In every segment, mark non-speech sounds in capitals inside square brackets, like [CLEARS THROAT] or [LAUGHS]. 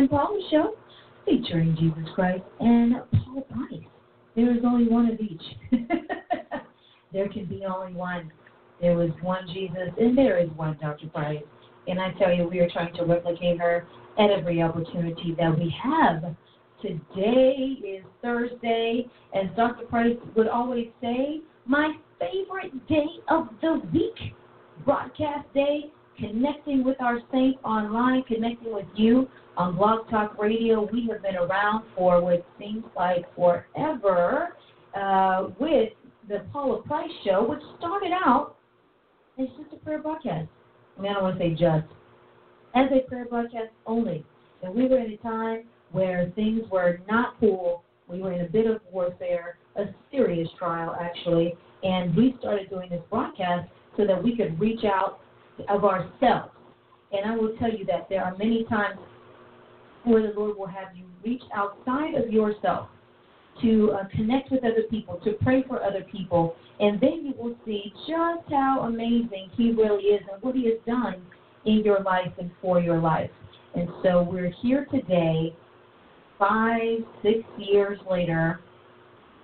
St. Paul Show featuring Jesus Christ and Paula Price. There is only one of each. [LAUGHS] there can be only one. There was one Jesus and there is one Dr. Price. And I tell you, we are trying to replicate her at every opportunity that we have. Today is Thursday, as Dr. Price would always say, my favorite day of the week. Broadcast day, connecting with our saints online, connecting with you on Blog Talk Radio. We have been around for what seems like forever uh, with the Paula Price Show, which started out as just a prayer broadcast. I mean, I don't want to say just, as a prayer broadcast only. And we were in a time where things were not cool. We were in a bit of warfare, a serious trial, actually. And we started doing this broadcast so that we could reach out of ourselves. And I will tell you that there are many times where the Lord will have you reach outside of yourself to uh, connect with other people, to pray for other people, and then you will see just how amazing He really is and what He has done in your life and for your life. And so we're here today, five, six years later.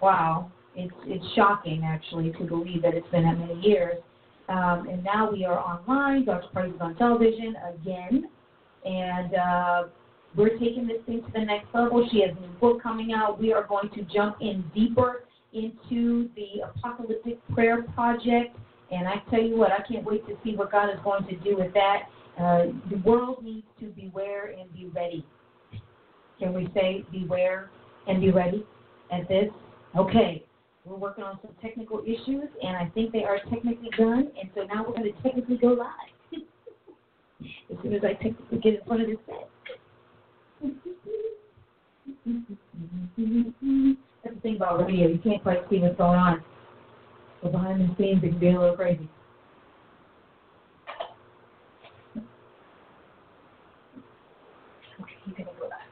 Wow, it's it's shocking actually to believe that it's been that many years. Um, and now we are online. Dr. Price is on television again, and uh, we're taking this thing to the next level. She has a new book coming out. We are going to jump in deeper into the Apocalyptic Prayer Project. And I tell you what, I can't wait to see what God is going to do with that. Uh, the world needs to beware and be ready. Can we say beware and be ready at this? Okay. We're working on some technical issues, and I think they are technically done. And so now we're going to technically go live. [LAUGHS] as soon as I technically get in front of this set. [LAUGHS] That's the thing about radio. You can't quite see what's going on. But behind the scenes, it can be a little crazy. Okay, you can go back.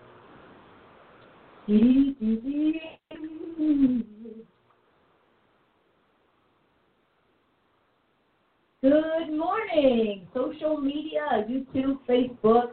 Good morning, social media, YouTube, Facebook.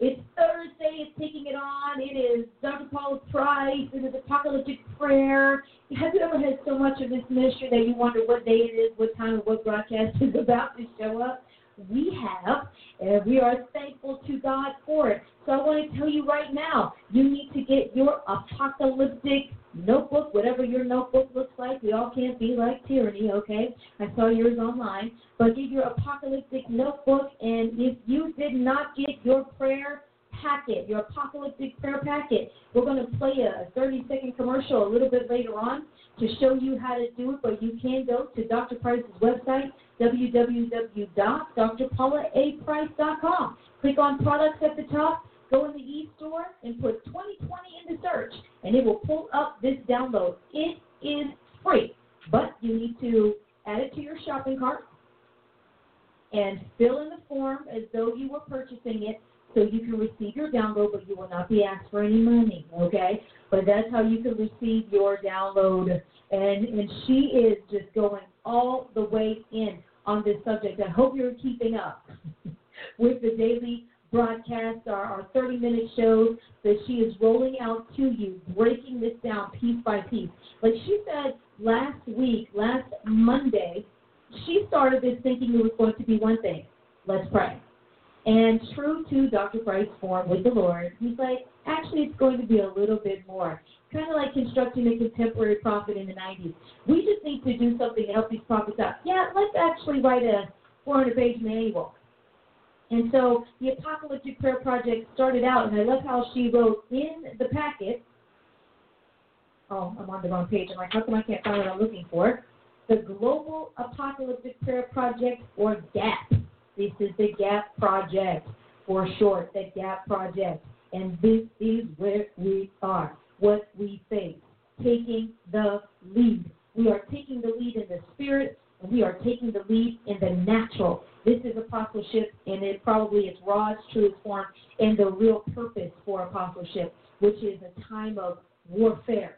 It's Thursday. It's taking it on. It is Dr. Paula Price. It is apocalyptic prayer. Have you ever had so much of this ministry that you wonder what day it is, what time, what broadcast is [LAUGHS] about to show up? We have, and we are thankful to God for it. So I want to tell you right now, you need to get your apocalyptic notebook, whatever your notebook looks like. We all can't be like tyranny, okay? I saw yours online. But get your apocalyptic notebook, and if you did not get your prayer packet, your apocalyptic prayer packet, we're going to play a 30 second commercial a little bit later on to show you how to do it. But you can go to Dr. Price's website, www.drpaulaaprice.com. Click on products at the top go in the e-store and put 2020 in the search, and it will pull up this download. It is free, but you need to add it to your shopping cart and fill in the form as though you were purchasing it so you can receive your download, but you will not be asked for any money, okay? But that's how you can receive your download. And, and she is just going all the way in on this subject. I hope you're keeping up [LAUGHS] with the daily broadcasts, our, our 30 minute shows that she is rolling out to you, breaking this down piece by piece. Like she said last week, last Monday, she started this thinking it was going to be one thing let's pray. And true to Dr. Price's form with the Lord, he's like, actually, it's going to be a little bit more. Kind of like constructing a contemporary prophet in the 90s. We just need to do something to help these prophets out. Yeah, let's actually write a 400 page manual and so the Apocalyptic Prayer Project started out, and I love how she wrote in the packet. Oh, I'm on the wrong page. I'm like, how come I can't find what I'm looking for? the Global Apocalyptic Prayer Project, or GAP. This is the GAP Project for short, the GAP Project. And this is where we are, what we face, taking the lead. We are taking the lead in the spirit, we are taking the lead in the natural. This is apostleship, and it probably its rawest, truest form, and the real purpose for apostleship, which is a time of warfare.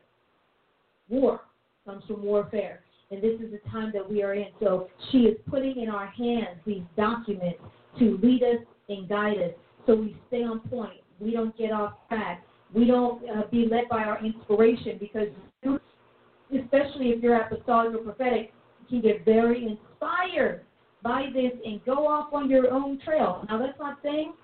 War comes from warfare, and this is the time that we are in. So she is putting in our hands these documents to lead us and guide us, so we stay on point. We don't get off track. We don't uh, be led by our inspiration because, especially if you're apostolic or prophetic, can get very inspired by this and go off on your own trail. Now, that's not saying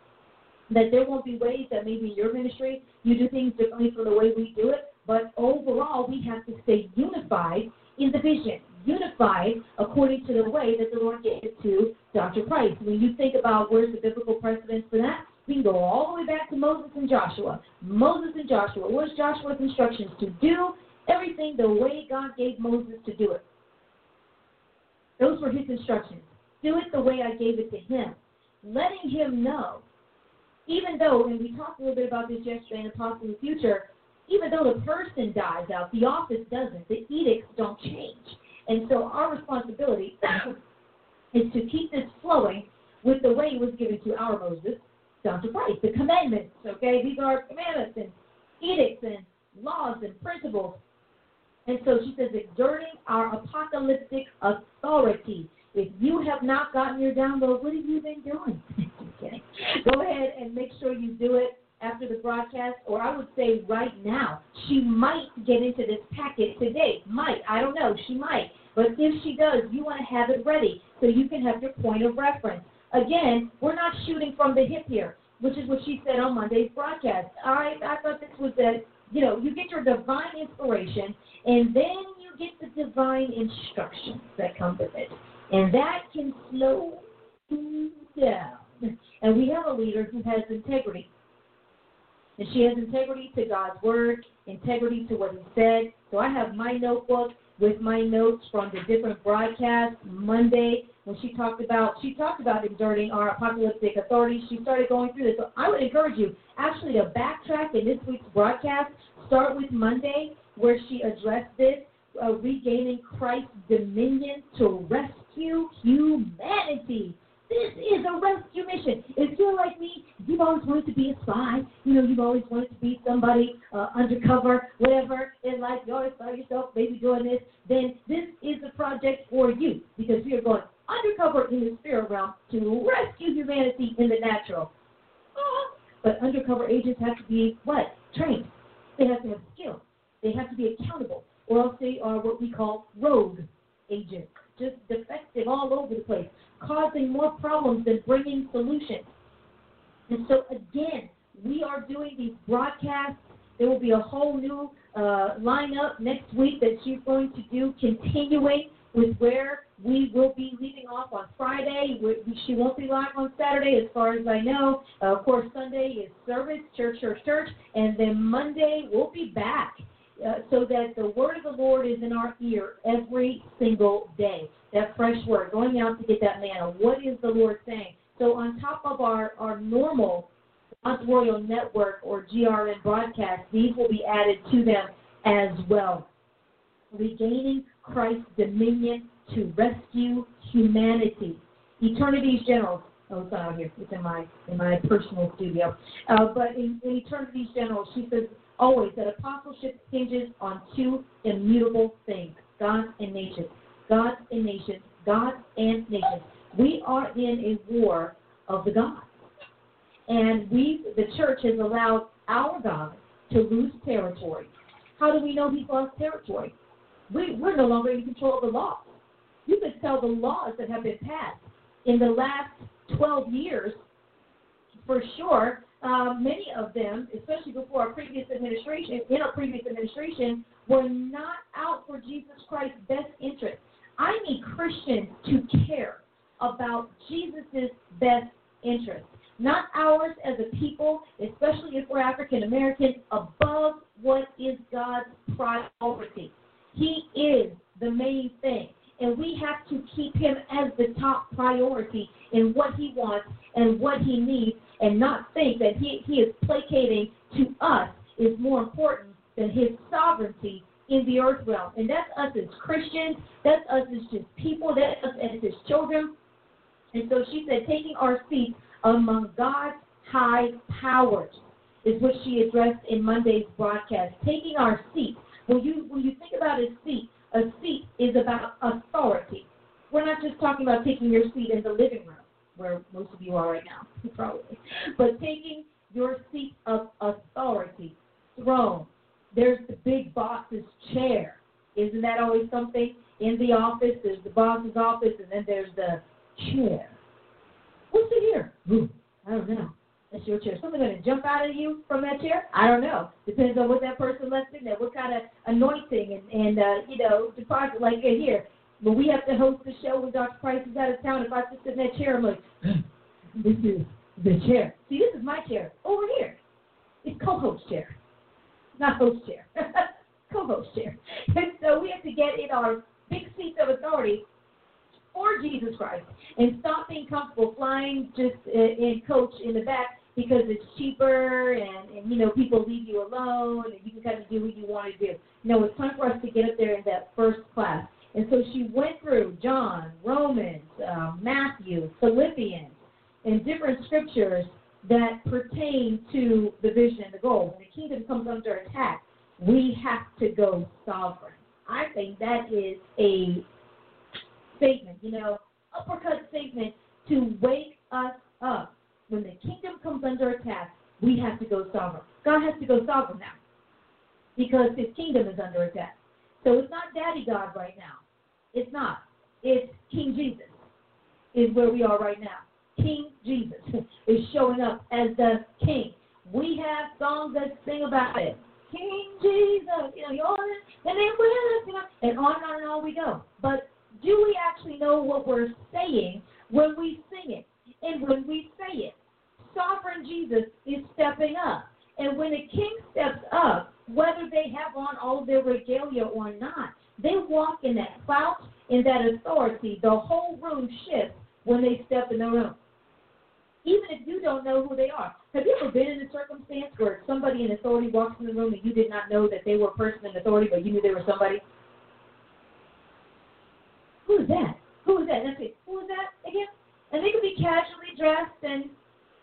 that there won't be ways that maybe in your ministry you do things differently from the way we do it, but overall we have to stay unified in the vision, unified according to the way that the Lord gave it to Dr. Price. When you think about where's the biblical precedence for that, we can go all the way back to Moses and Joshua. Moses and Joshua. What's Joshua's instructions? To do everything the way God gave Moses to do it. Those were his instructions. Do it the way I gave it to him. Letting him know, even though, and we talked a little bit about this yesterday in Apostle in the Future, even though the person dies out, the office doesn't. The edicts don't change. And so our responsibility [COUGHS] is to keep this flowing with the way it was given to our Moses, down to Christ. The commandments, okay? These are commandments and edicts and laws and principles. And so she says, exerting our apocalyptic authority. If you have not gotten your download, what have you been doing? [LAUGHS] Go ahead and make sure you do it after the broadcast, or I would say right now. She might get into this packet today. Might. I don't know. She might. But if she does, you want to have it ready so you can have your point of reference. Again, we're not shooting from the hip here, which is what she said on Monday's broadcast. I, I thought this was that, you know, you get your divine inspiration, and then you get the divine instructions that come with it. And that can slow you down. And we have a leader who has integrity. And she has integrity to God's word, integrity to what he said. So I have my notebook with my notes from the different broadcasts. Monday, when she talked about she talked about exerting our apocalyptic authority, she started going through this. So I would encourage you actually to backtrack in this week's broadcast. Start with Monday, where she addressed this, uh, regaining Christ's dominion to rescue humanity. This is a rescue mission. If you're like me, you've always wanted to be a spy. You know, you've always wanted to be somebody uh, undercover, whatever in life. You always saw yourself maybe doing this. Then this is a project for you because we are going undercover in the spirit realm to rescue humanity in the natural. Uh, but undercover agents have to be what? Trained. They have to have skills. They have to be accountable, or else they are what we call rogue agents, just defective all over the place causing more problems than bringing solutions. And so, again, we are doing these broadcasts. There will be a whole new uh, lineup next week that she's going to do, continuing with where we will be leaving off on Friday. She won't be live on Saturday, as far as I know. Uh, of course, Sunday is service, church, church, church, and then Monday we'll be back. Uh, so that the word of the Lord is in our ear every single day that fresh word, going out to get that manna. What is the Lord saying? So on top of our, our normal God's Royal Network or GRN broadcast, these will be added to them as well. Regaining Christ's dominion to rescue humanity. Eternity's Generals. Oh, it's out here. It's in my in my personal studio. Uh, but in, in Eternity's Generals, she says always that apostleship hinges on two immutable things: God and nation. God and nations, God and nations. We are in a war of the gods. And we, the church, has allowed our God to lose territory. How do we know he's lost territory? We, we're no longer in control of the laws. You could tell the laws that have been passed in the last 12 years, for sure, uh, many of them, especially before our previous administration, in our previous administration, were not out for Jesus Christ's best interest. I need Christians to care about Jesus' best interest, not ours as a people, especially if we're African American, above what is God's priority. He is the main thing. and we have to keep him as the top priority in what he wants and what he needs, and not think that he, he is placating to us is more important than his sovereignty in the earth realm. And that's us as Christians, that's us as just people, that's us as his children. And so she said, taking our seats among God's high powers is what she addressed in Monday's broadcast. Taking our seat. When you when you think about a seat, a seat is about authority. We're not just talking about taking your seat in the living room, where most of you are right now, [LAUGHS] probably, but taking your seat of authority, throne. There's the big boss's chair. Isn't that always something? In the office, there's the boss's office, and then there's the chair. What's it here? I don't know. That's your chair. Something going to jump out of you from that chair? I don't know. Depends on what that person left in there, what kind of anointing and, and uh, you know, deposit. Like here, when we have to host the show when Dr. Price is out of town, if I sit in that chair, I'm like, [GASPS] this is the chair. See, this is my chair over here. It's co-host chair, not host chair. [LAUGHS] co-host chair. [LAUGHS] And so we have to get in our big seats of authority for Jesus Christ and stop being comfortable flying just uh, in coach in the back because it's cheaper and, and you know people leave you alone and you can kind of do what you want to do. No, it's time for us to get up there in that first class. And so she went through John, Romans, uh, Matthew, Philippians, and different scriptures that pertain to the vision and the goal. When the kingdom comes under attack, we have to go sovereign. I think that is a statement, you know, uppercut statement to wake us up. When the kingdom comes under attack, we have to go sovereign. God has to go sovereign now because his kingdom is under attack. So it's not Daddy God right now. It's not. It's King Jesus is where we are right now. King Jesus [LAUGHS] is showing up as the king. We have songs that sing about it. King Jesus, you know, you're and then us, you know, and on and on and on we go. But do we actually know what we're saying when we sing it and when we say it? Sovereign Jesus is stepping up. And when a king steps up, whether they have on all their regalia or not, they walk in that clout, in that authority. The whole room shifts when they step in the room. Even if you don't know who they are. Have you ever been in a circumstance where somebody in authority walks in the room and you did not know that they were a person in authority, but you knew they were somebody? Who is that? Who is that? That's it. Who is that again? And they could be casually dressed, and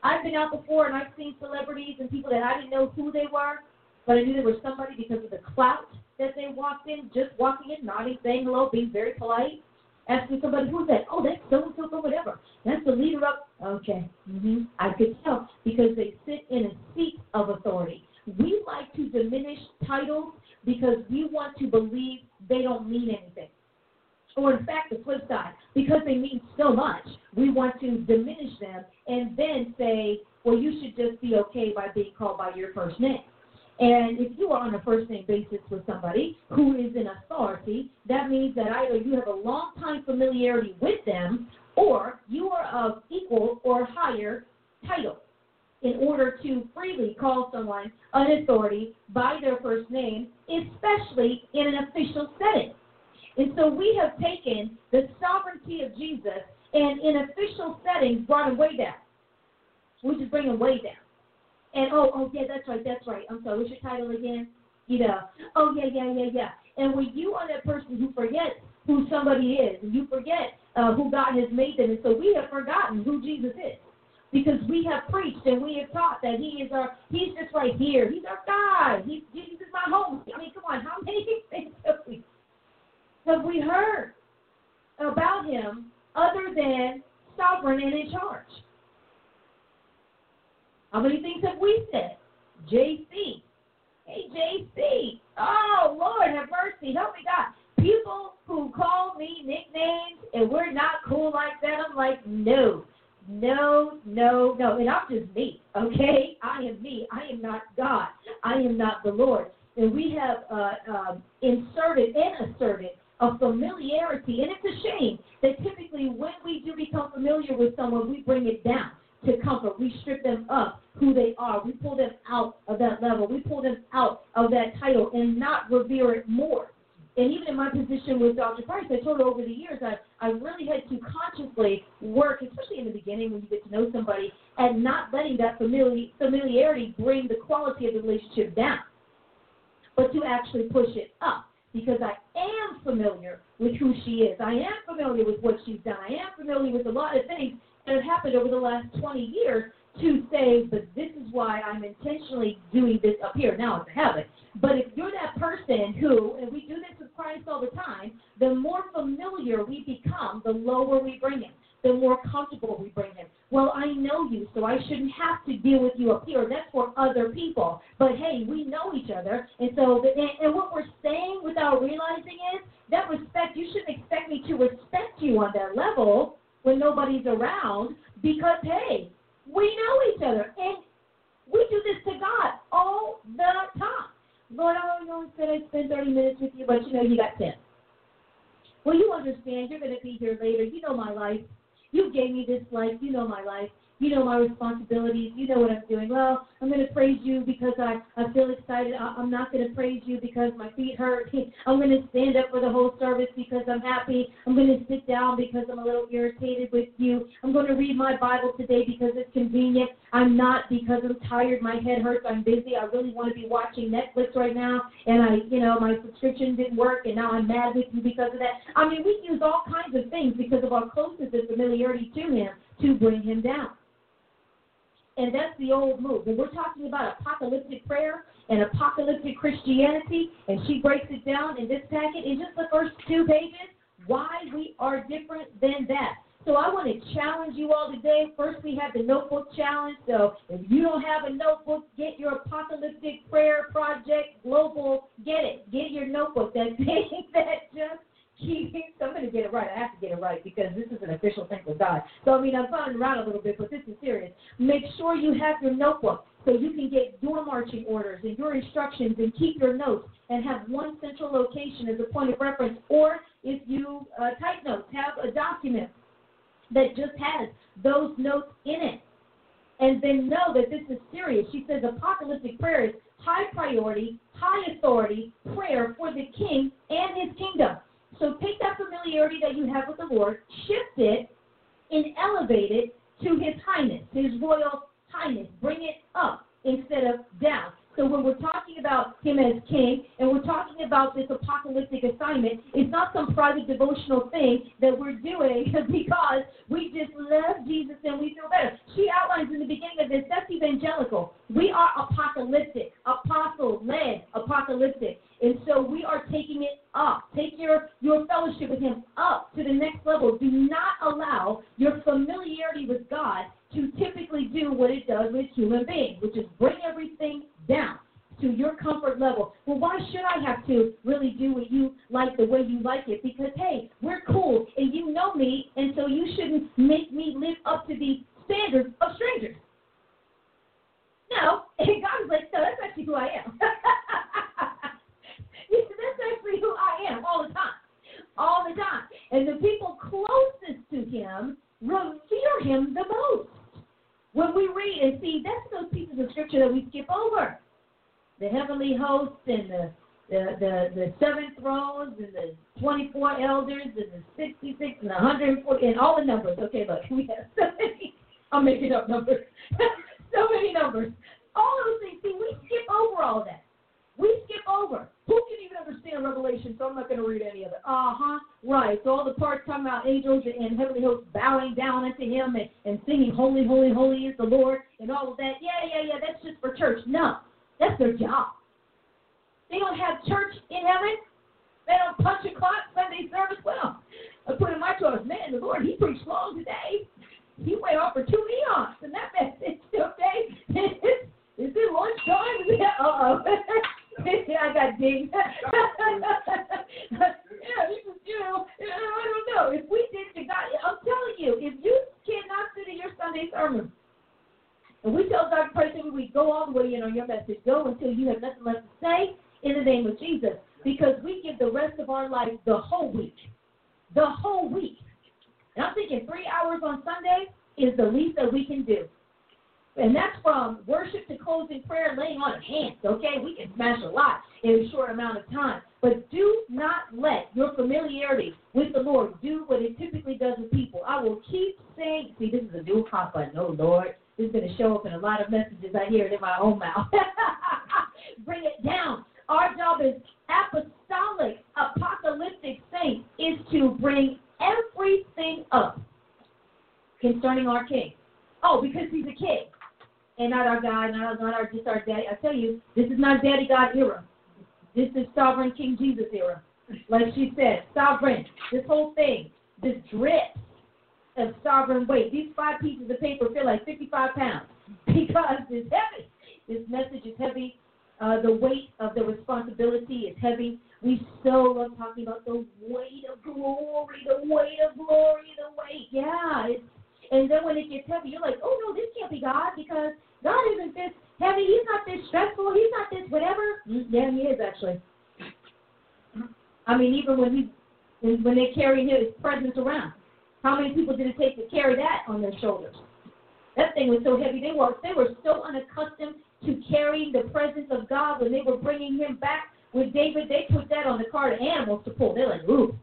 I've been out before and I've seen celebrities and people that I didn't know who they were, but I knew they were somebody because of the clout that they walked in, just walking in, nodding, saying hello, being very polite, asking somebody, who's that? Oh, that's so and so from whatever. That's the leader of. Okay, mm-hmm. I could tell because they sit in a seat of authority. We like to diminish titles because we want to believe they don't mean anything or in fact the flip side, because they mean so much, we want to diminish them and then say, well, you should just be okay by being called by your first name. And if you are on a first name basis with somebody who is in authority, that means that either you have a long time familiarity with them or you are of equal or higher title in order to freely call someone an authority by their first name, especially in an official setting. And so we have taken the sovereignty of Jesus and in official settings brought him way down. We just bring him way down. And oh, oh yeah, that's right, that's right. I'm sorry, what's your title again? You know, oh yeah, yeah, yeah, yeah. And when you are that person who forgets who somebody is, and you forget uh, who God has made them, and so we have forgotten who Jesus is because we have preached and we have taught that He is our, He's just right here. He's our God. He's Jesus is my home. I mean, come on, how many [LAUGHS] things have we have we heard about him other than sovereign and in charge? How many things have we said? JC. Hey, JC. Oh, Lord, have mercy. Help me, God. People who call me nicknames and we're not cool like that, I'm like, no, no, no, no. And I'm just me, okay? I am me. I am not God. I am not the Lord. And we have uh, uh, inserted and asserted of familiarity. And it's a shame that typically when we do become familiar with someone, we bring it down to comfort. We strip them up who they are. We pull them out of that level. We pull them out of that title and not revere it more. and even in my position with Dr. Price, I told her over the years I, I really had to consciously work, especially in the beginning when you get to know somebody, and not letting that famili- familiarity bring the quality of the relationship down, but to actually push it up. Because I am familiar with who she is. I am familiar with what she's done. I am familiar with a lot of things that have happened over the last 20 years to say, but this is why I'm intentionally doing this up here. Now it's a habit. But if you're that person who, and we do this with Christ all the time, the more familiar we become, the lower we bring him, the more comfortable we bring him. Well, I know you, so I shouldn't have to deal with you up here. That's for other people. But hey, we know each other, and so and, what we're saying without realizing is that respect. You shouldn't expect me to respect you on that level when nobody's around, because hey, we know each other, and we do this to God all the time. Lord, I only said I'd spend 30 minutes with you, but you know you got 10. Well, you understand. You're going to be here later. You know my life. You gave me this life. You know my life. You know my responsibilities. You know what I'm doing. Well, I'm going to praise you because I, I feel excited. I, I'm not going to praise you because my feet hurt. [LAUGHS] I'm going to stand up for the whole service because I'm happy. I'm going to sit down because I'm a little irritated with you. I'm going to read my Bible today because it's convenient. I'm not because I'm tired. My head hurts. I'm busy. I really want to be watching Netflix right now. And I, you know, my subscription didn't work and now I'm mad with you because of that. I mean, we use all kinds of things because of our closeness and familiarity to him to bring him down. And that's the old move. When we're talking about apocalyptic prayer and apocalyptic Christianity, and she breaks it down in this packet in just the first two pages, why we are different than that. So I want to challenge you all today. First, we have the notebook challenge. So if you don't have a notebook, get your apocalyptic prayer project global. Get it. Get your notebook. That thing [LAUGHS] that just I'm to get it right. I have to get it right because this is an official thing with God. So I mean, I'm flying around a little bit, but this is serious. Make sure you have your notebook so you can get your marching orders and your instructions and keep your notes and have one central location as a point of reference. Or if you uh, type notes, have a document that just has those notes in it. And then know that this is serious. She says apocalyptic prayer is high priority, high authority prayer for the king and his kingdom. So take that familiarity that you have with the Lord, shift it, and elevate it to His Highness, His Royal Highness. Bring it up instead of down. So when we're talking about him as king and we're talking about this apocalyptic assignment, it's not some private devotional thing that we're doing [LAUGHS] because we just love Jesus and we feel better. She outlines in the beginning of this that's evangelical. We are apocalyptic, apostle led, apocalyptic. And so we are taking it up. Take your, your fellowship with him up to the next level. Do not allow your familiarity with God to typically do what it does with human beings, which is bring everything down to your comfort level. Well, why should I have to really do what you like the way you like it? Because, hey, we're cool and you know me, and so you shouldn't make me live up to the standards of strangers. No, [LAUGHS] and God like, no, that's actually who I am. [LAUGHS] That's actually who I am all the time. All the time. And the people closest to him revere him the most. When we read and see, that's those pieces of scripture that we skip over. The heavenly hosts and the the, the, the seven thrones and the 24 elders and the 66 and the 140 and all the numbers. Okay, look, [LAUGHS] we have so many. I'm making up numbers. [LAUGHS] so many numbers. All those things. See, we skip over all that. We skip over. Who can even understand Revelation? So I'm not going to read any of it. Uh huh. Right. So all the parts talking about angels and heavenly hosts bowing down unto Him and, and singing, "Holy, holy, holy is the Lord," and all of that. Yeah, yeah, yeah. That's just for church. No, that's their job. They don't have church in heaven. They don't punch a clock Sunday service. Well, I put in my choice, man, the Lord, He preached long today. He went on for two eons in that message, okay? [LAUGHS] Is it lunchtime? [LAUGHS] Uh oh. [LAUGHS] [LAUGHS] I got dinged. [LAUGHS] yeah, you, you know, I don't know. If we did to God, I'm telling you, if you cannot sit in your Sunday sermon, and we tell God every week, go all the way in on your message, go until you have nothing left to say in the name of Jesus, because we give the rest of our life the whole week, the whole week. And I'm thinking three hours on Sunday is the least that we can do. And that's from worship to closing prayer, laying on of hands. Okay, we can smash a lot in a short amount of time. But do not let your familiarity with the Lord do what it typically does with people. I will keep saying, see, this is a new papa. No, Lord. This is going to show up in a lot of messages I hear it in my own mouth. [LAUGHS] Bring it down. Our job as apostolic, apocalyptic saints is to bring everything up concerning our King. Oh, because he's a king and not our God, not, not our just our daddy. I tell you, this is not daddy God era. This is sovereign King Jesus era. Like she said, sovereign. This whole thing, this drip of sovereign weight. These five pieces of paper feel like 55 pounds [LAUGHS] because it's heavy. This message is heavy. Uh, the weight of the responsibility is heavy. We so love talking about the weight of glory, the weight of glory, the weight. Yeah, it's and then when it gets heavy, you're like, oh no, this can't be God because God isn't this heavy. He's not this stressful. He's not this whatever. Mm, yeah, he is actually. I mean, even when he when they carry his presence around, how many people did it take to carry that on their shoulders? That thing was so heavy. They were they were so unaccustomed to carrying the presence of God when they were bringing him back with David. They put that on the cart of animals to pull. They're like, ooh,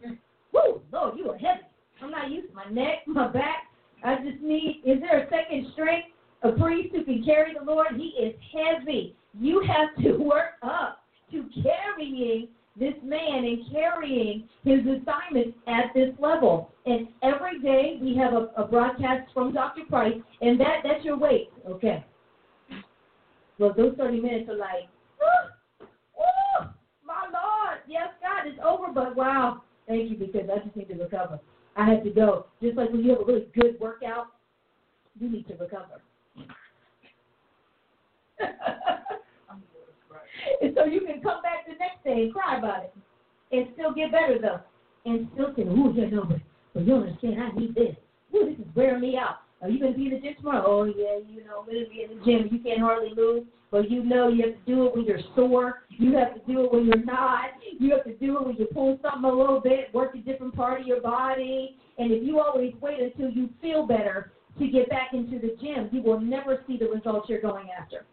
woo, Lord, you are heavy. I'm not used to my neck, my back. I just need. Is there a second strength? A priest who can carry the Lord. He is heavy. You have to [LAUGHS] work up to carrying this man and carrying his assignment at this level. And every day we have a, a broadcast from Dr. Price, and that that's your weight. Okay. Well, those 30 minutes are like, oh, oh, my Lord, yes, God, it's over, but wow, thank you because I just need to recover. I had to go. Just like when you have a really good workout, you need to recover. [LAUGHS] and so you can come back the next day and cry about it and still get better though. And still say, ooh, yeah, no, but, but you understand, I need this. Ooh, this is wearing me out. Are you to be in the gym tomorrow? Oh, yeah, you know, I'm to be in the gym. You can't hardly move. But you know you have to do it when you're sore. You have to do it when you're not. You have to do it when you're pulling something a little bit, work a different part of your body. And if you always wait until you feel better to get back into the gym, you will never see the results you're going after.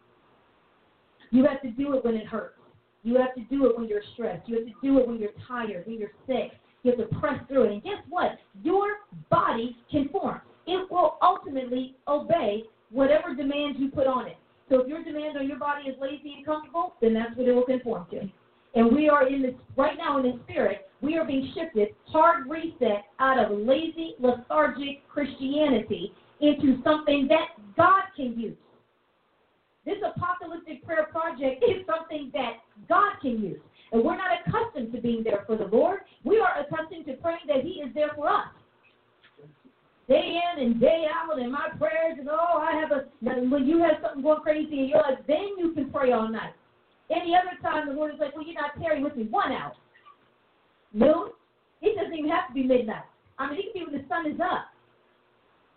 You have to do it when it hurts. You have to do it when you're stressed. You have to do it when you're tired, when you're sick. You have to press through it. And guess what? Your body can form. It will ultimately obey whatever demands you put on it. So if your demand on your body is lazy and comfortable, then that's what it will conform to. And we are in this right now in the spirit, we are being shifted, hard reset out of lazy, lethargic Christianity into something that God can use. This apocalyptic prayer project is something that God can use. And we're not accustomed to being there for the Lord. We are accustomed to praying that He is there for us. Day in and day out, and my prayers, and oh, I have a. When you have something going crazy in your life, then you can pray all night. Any other time, the Lord is like, well, you're not tarrying with me one hour. Noon, it doesn't even have to be midnight. I mean, it can be when the sun is up.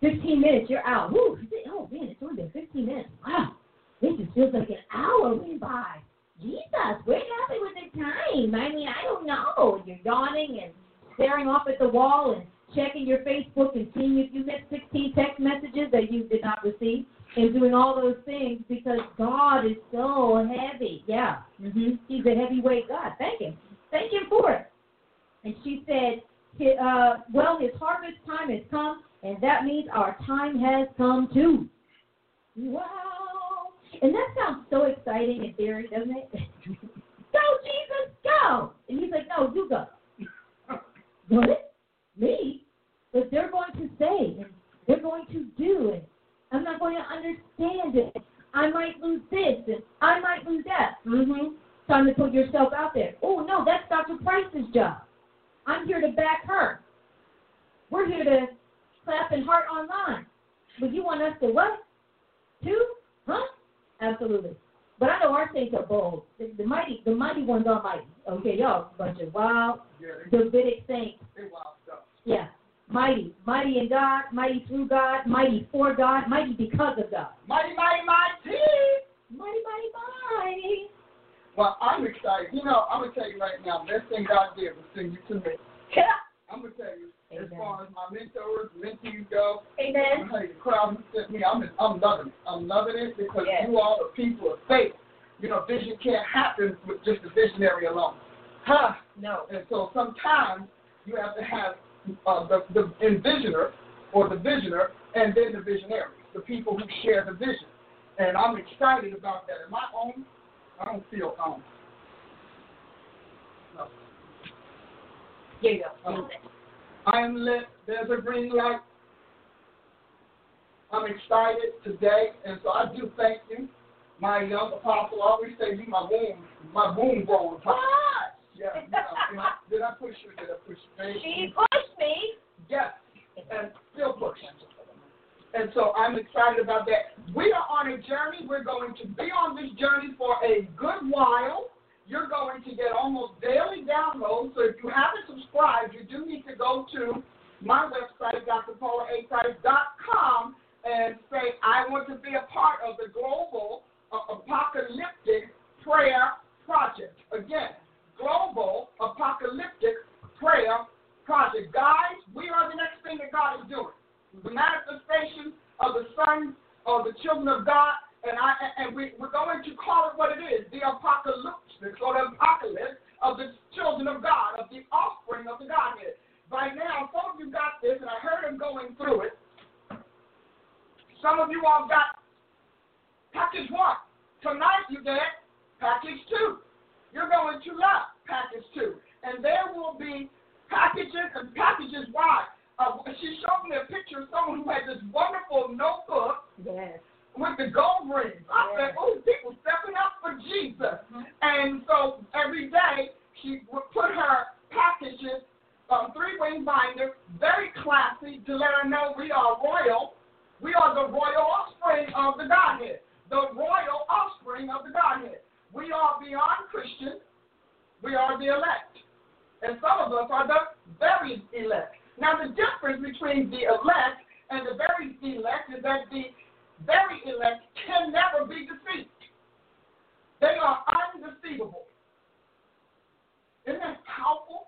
15 minutes, you're out. Woo, oh, man, it's only been 15 minutes. Wow. It just feels like an hour went by. Jesus, we're happy with the time. I mean, I don't know. You're yawning and staring off at the wall and checking your Facebook and seeing if you missed 16 text messages that you did not receive and doing all those things because God is so heavy. Yeah, mm-hmm. He's a heavyweight God. Thank Him. Thank Him for it. And she said, uh, Well, His harvest time has come, and that means our time has come too. Wow. And that sounds so exciting in theory, doesn't it? [LAUGHS] go, Jesus, go. And he's like, No, you go. [LAUGHS] what? Me? But they're going to say, and they're going to do, and I'm not going to understand it. I might lose this, and I might lose that. Mm-hmm. Time to put yourself out there. Oh, no, that's Dr. Price's job. I'm here to back her. We're here to clap and heart online. But you want us to what? Two? Huh? Absolutely. But I know our saints are bold. The, the mighty, the mighty ones are mighty. Okay, y'all, bunch of wild, yeah, Davidic saints. They wild stuff. Yeah, mighty, mighty in God, mighty through God, mighty for God, mighty because of God. Mighty, mighty, mighty. Mighty, mighty, mighty. Well, I'm excited. You know, I'm gonna tell you right now. Best thing God did was send you to me. Yeah. I'm gonna tell you. as far as my mentors, mentees go. Amen. Hey, the crowd who sent me, I'm, I'm loving it. I'm loving it because Yes. you all are people of faith. You know, vision can't happen with just a visionary alone. Huh? No. And so sometimes you have to have uh, the, the envisioner or the visioner and then the visionary, the people who share the vision. And I'm excited about that. In my own, I don't feel um. No. Here you go. Oh. I am lit. There's a green light. I'm excited today, and so I do thank you, my young apostle. I always say you my womb, my womb grown. What? Yeah. Know, did, I, push you? Did I push you? She pushed me. Yes, and still pushing. And so I'm excited about that. We are on a journey. We're going to be on this journey for a good while. You're going to get almost daily downloads. So if you haven't subscribed, you do need to go to my website, drpaulaaprice.com, and say, I want to be a part of the global uh, apocalyptic prayer project. Again, global apocalyptic prayer project. Guys, we are the next thing that God is doing. The manifestation of the sons of the children of God, and I and we, we're going to call it what it is, the apocalypse, or the apocalypse of the children of God, of the offspring of the Godhead. By now, some of you got this, and I heard them going through it. Some of you all got package one. Tonight you get package two. You're going to love package two. And there will be packages and packages wide. Uh, she showed me a picture of someone who had this wonderful notebook Yes. with the gold rings. I said, oh, people stepping up for Jesus. And so every day she would put her packages, um, three-ring binder, very classy, to let her know we are royal. We are the royal offspring of the Godhead. The royal offspring of the Godhead. We are beyond Christian. We are the elect. And some of us are the very elect. Now, the difference between the elect and the very elect is that the very elect can never be deceived. They are undeceivable. Isn't that powerful?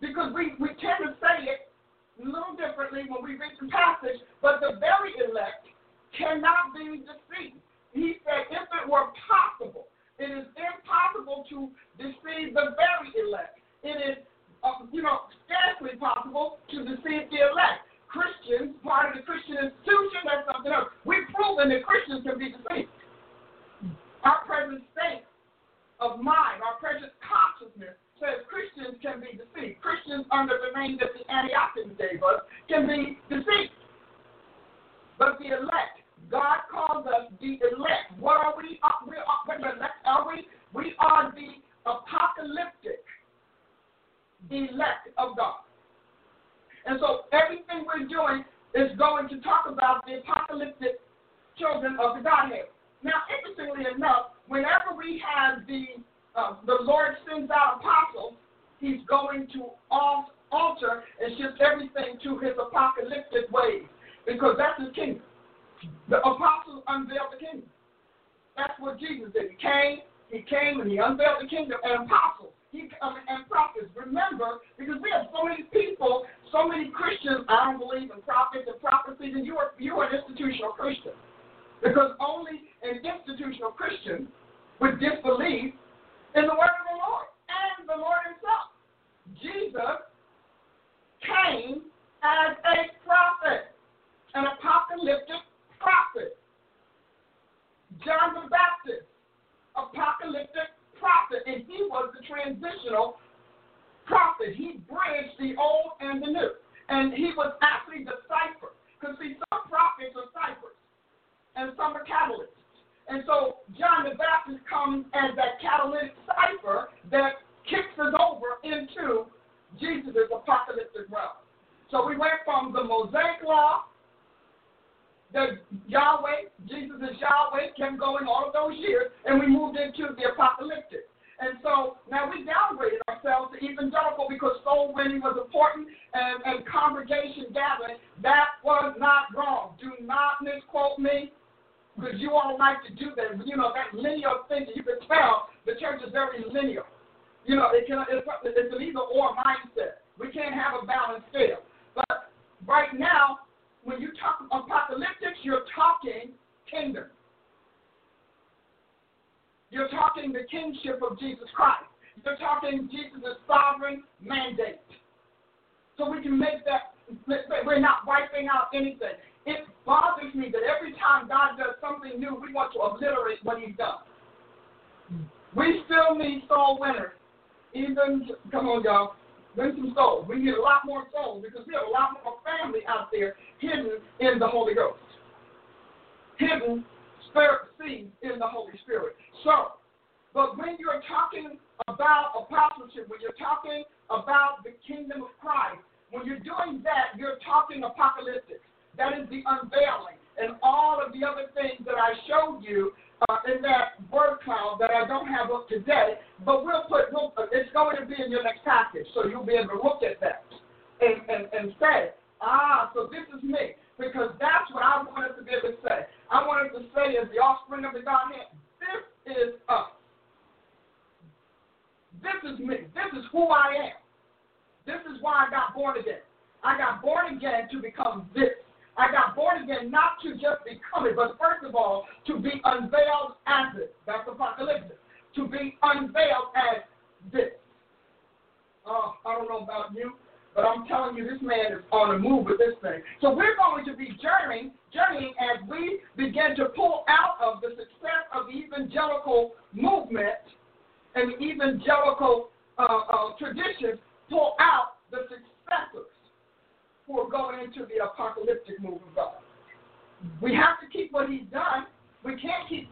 Because we, we tend to say it a little differently when we read the passage, but the very elect cannot be deceived. He said, if it were possible, it is impossible to deceive the very elect. It is, uh, you know, scarcely possible to deceive the elect. Christians, part of the Christian institution, that's something else. We've proven that Christians can be deceived. Our present state of mind, our present consciousness says Christians can be deceived. Christians under the name that the Antiochians gave us can be deceived. But the elect, God calls us the elect. What are we? Uh, we are, elect are we? We are the apocalyptic elect of God. And so everything we're doing is going to talk about the apocalyptic children of the Godhead. Now, interestingly enough, whenever we have the uh, the Lord sends out apostles, He's going to alter and shift everything to His apocalyptic ways because that's His kingdom. The apostles unveiled the kingdom. That's what Jesus did. He came, He came, and He unveiled the kingdom. And apostles, He um, and prophets. Remember, because we have so many people, so many Christians. I don't believe in prophets and prophecies, and you are you are an institutional Christian. Because only an institutional Christian would disbelieve in the word of the Lord and the Lord Himself. Jesus came as a prophet, an apocalyptic prophet. John the Baptist, apocalyptic prophet, and he was the transitional prophet. He bridged the old and the new. And he was actually the cipher. Because, see, some prophets are ciphers, and some are catalysts. And so John the Baptist comes as that catalytic cipher that kicks us over into Jesus' apocalyptic realm. So we went from the Mosaic law, the Yahweh, Jesus is Yahweh, kept going all of those years, and we moved into the apocalyptic. And so now we downgraded ourselves to evangelical because soul winning was important and, and congregation gathering. That was not wrong. Do not misquote me because you all like to do that. You know, that linear thinking, you can tell the church is very linear. You know, it can, it's, it's an either or mindset. We can't have a balanced scale. But right now, when you talk apocalyptics, you're talking kingdom. You're talking the kingship of Jesus Christ. You're talking Jesus' sovereign mandate. So we can make that, we're not wiping out anything. It bothers me that every time God does something new, we want to obliterate what He's done. We still need soul winners. Even, come on, y'all, win some souls. We need a lot more souls because we have a lot more family out there hidden in the Holy Ghost, hidden spirit seeds in the Holy Spirit. So, but when you're talking about apostleship, when you're talking about the kingdom of Christ, when you're doing that, you're talking apocalyptic. That is the unveiling. And all of the other things that I showed you uh, in that word cloud that I don't have up today, but we'll put, we'll, it's going to be in your next package, so you'll be able to look at that and, and, and say, ah, so this is me. Because that's what I want us to be able to say. I want us to say, as the offspring of the Godhead, this is us. This is me. This is who I am. This is why I got born again. I got born again to become this. I got born again not to just become it, but first of all, to be unveiled as it. That's apocalyptic. To be unveiled as this. Oh, I don't know about you, but I'm telling you, this man is on the move with this thing. So we're going to be journeying, journeying as we begin to pull out of the success of the evangelical movement and the evangelical uh, uh, traditions, pull out the successors who are going into the apocalyptic move of God. We have to keep what he's done. We can't keep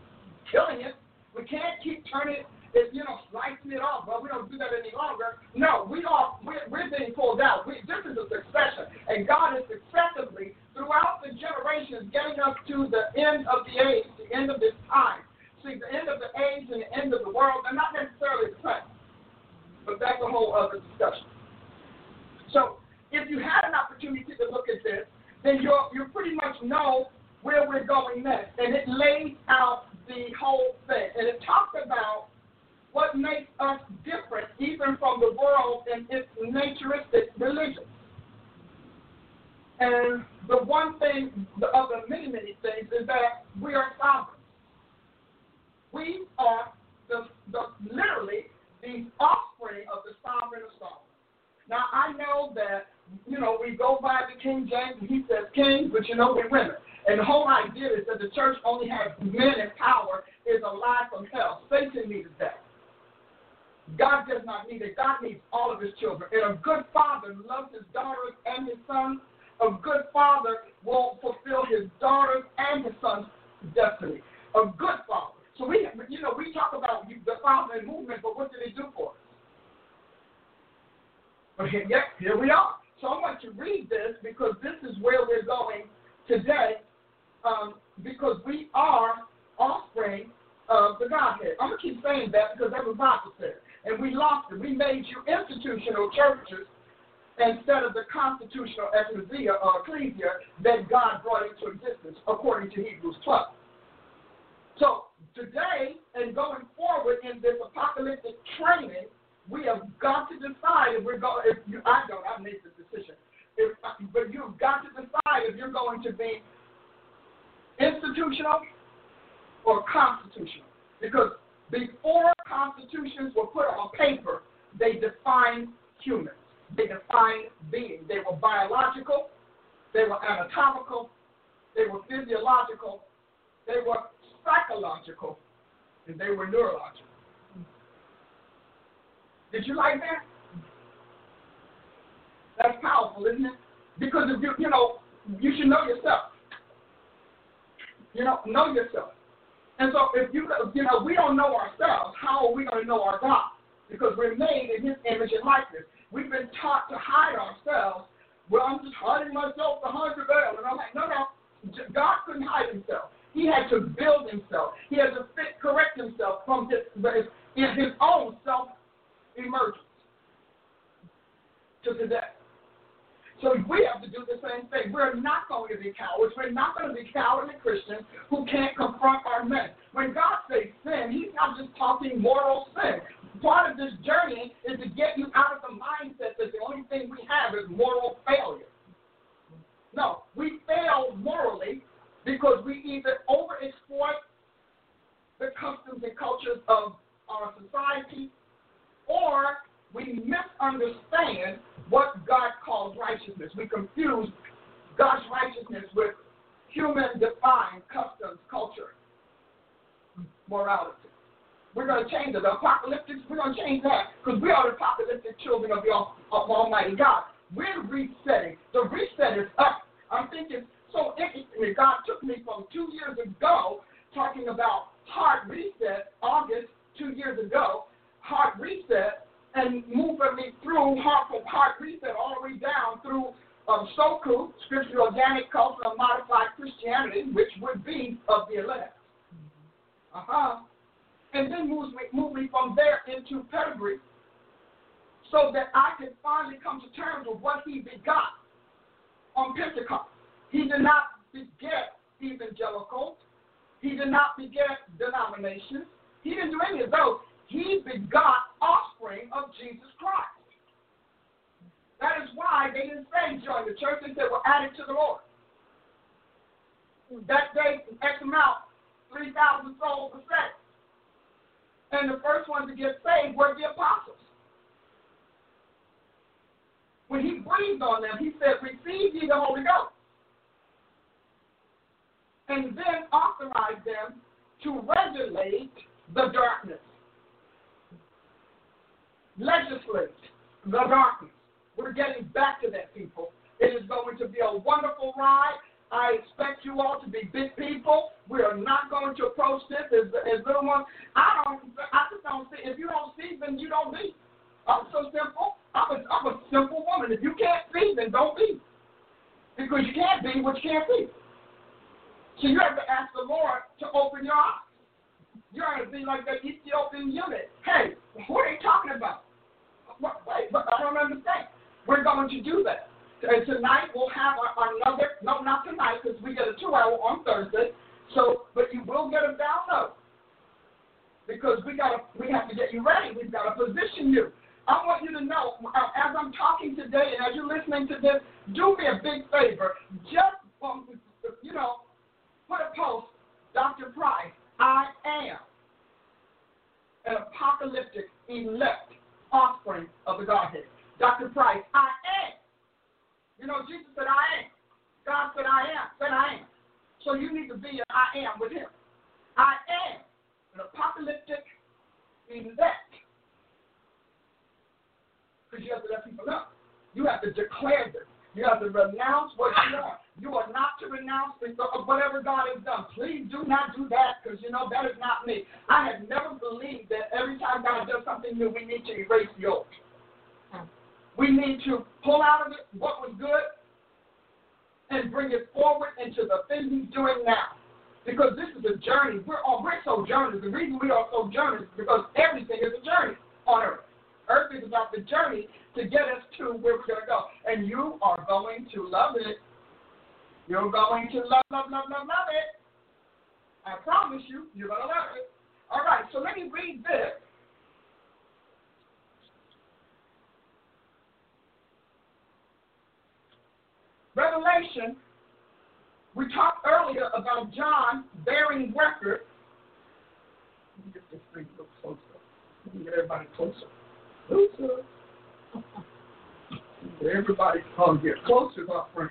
killing it. We can't keep turning it, you know, slicing it off. But we don't do that any longer. No, we are we're, we're being pulled out. We, this is a succession, and God is successively throughout the generations getting us to the end of the age, the end of this time. See, the end of the age and the end of the world, they're not necessarily the same. But that's a whole other discussion. So if you had an opportunity to look at this, then you you pretty much know where we're going next. And it lays out the whole thing. And it talks about what makes us different even from the world and its naturistic religion. And the one thing, the many, many things, is that we are sovereign. We are the, the literally the offspring of the sovereign of sovereign. Now I know that you know, we go by the King James and he says king, but you know we're women. And the whole idea is that the church only has men in power is a lie from hell. Satan needs that. God does not need it. God needs all of his children. And a good father loves his daughters and his sons. A good father will fulfill his daughters and his sons' destiny. A good father. So we, you know, we talk about the father movement, but what did he do for us? Here, yeah, here we are. So I want to read this because this is where we're going today, um, because we are offspring of the Godhead. I'm going to keep saying that because that was opposite. And we lost it. We made you institutional churches instead of the constitutional ecclesia or ecclesia that God brought into existence, according to Hebrews 12. So today and going forward in this apocalyptic training, we have got to decide if we're going. If you, I don't, I've made the decision. If, but you've got to decide if you're going to be institutional or constitutional. Because before constitutions were put on paper, they defined humans. They defined beings. They were biological, they were anatomical, they were physiological, they were psychological, and they were neurological. Did you like that? That's powerful, isn't it? Because if you, you know, you should know yourself. You know, know yourself. And so if you, you know, we don't know ourselves, how are we going to know our God? Because we're made in His image and likeness. We've been taught to hide ourselves. Well, I'm just hiding myself behind the veil, and I'm like, no, no. God couldn't hide Himself. He had to build Himself. He had to fit, correct Himself from his, his own self emerges to today. So we have to do the same thing. We're not going to be cowards. We're not going to be cowardly Christians who can't confront our men. When God says sin, He's not just talking moral sin. Part of this journey is to get you out of the mindset that the only thing we have is moral failure. No, we fail morally because we either overexploit the customs and cultures of our society or we misunderstand what God calls righteousness. We confuse God's righteousness with human defined customs, culture, morality. We're going to change it. The apocalyptic, we're going to change that because we are the apocalyptic children of the of Almighty God. We're resetting. The reset is up. I'm thinking so interestingly, God took me from two years ago talking about heart reset, August two years ago, heart reset, and moving me through heart from heart reset all the way down through um, SOCU, Scriptural Organic Culture and Modified Christianity, which would be of the elect. Uh huh. And then moves me, move me from there into pedigree so that I can finally come to terms with what he begot on Pentecost. He did not beget evangelical. He did not beget denominations. He didn't do any of those. He begot offspring of Jesus Christ. That is why they didn't say join the church. They said, well, added to the Lord. That day, X amount, 3,000 souls were saved. And the first ones to get saved were the apostles. When he breathed on them, he said, Receive ye the Holy Ghost. And then authorized them to regulate the darkness, legislate the darkness. We're getting back to that, people. It is going to be a wonderful ride. I expect you all to be big people. We are not going to approach this as, as little ones. I don't. I just don't see. If you don't see, then you don't be. I'm so simple. I'm a, I'm a simple woman. If you can't see, then don't be. Because you can't be what you can't be. So you have to ask the Lord to open your eyes. You're going to be like that Ethiopian eunuch. Hey, what are you talking about? Wait, but I don't understand. We're going to do that. And tonight we'll have another, no, not tonight, because we get a two hour on Thursday. So, but you will get a download because we got to, we have to get you ready. We've got to position you. I want you to know, uh, as I'm talking today and as you're listening to this, do me a big favor. Just, um, you know, put a post, Dr. Price, I am an apocalyptic elect offspring of the Godhead. Dr. Price, I am you know, Jesus said, I am. God said, I am. Said, I am. So you need to be an I am with him. I am an apocalyptic elect. Because you have to let people know. You have to declare this. You have to renounce what you are. You are not to renounce of whatever God has done. Please do not do that because, you know, that is not me. I have never believed that every time God does something new, we need to erase the old. We need to pull out of it what was good and bring it forward into the thing he's doing now. Because this is a journey. We're on we're sojourners. The reason we are sojourners is because everything is a journey on earth. Earth is about the journey to get us to where we're gonna go. And you are going to love it. You're going to love, love, love, love, love it. I promise you, you're gonna love it. All right, so let me read this Revelation, we talked earlier about John bearing record. Let me get this thing a little closer. Let me get everybody closer. Closer. Everybody come get closer, my friend.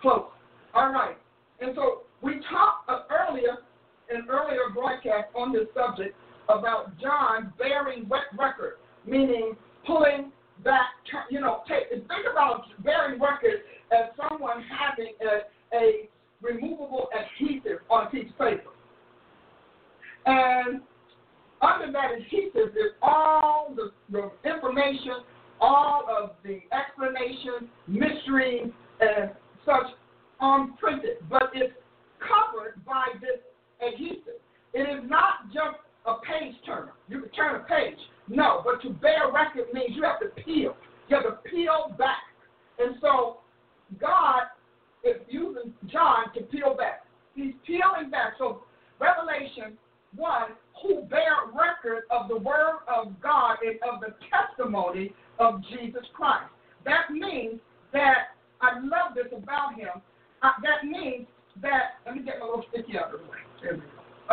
Close. All right. And so we talked uh, earlier, in earlier broadcast on this subject about John bearing wet record, meaning pulling back, you know, take, think about bearing record as someone having a, a removable adhesive on a piece of paper. And under that adhesive is all the, the information, all of the explanation, mystery, and such unprinted. But it's covered by this adhesive. It is not just a page turner. You can turn a page. No, but to bear record means you have to peel. You have to peel back. And so God is using John to peel back. He's peeling back. So Revelation 1, who bear record of the word of God and of the testimony of Jesus Christ. That means that I love this about him. Uh, that means that, let me get my little sticky out of the way.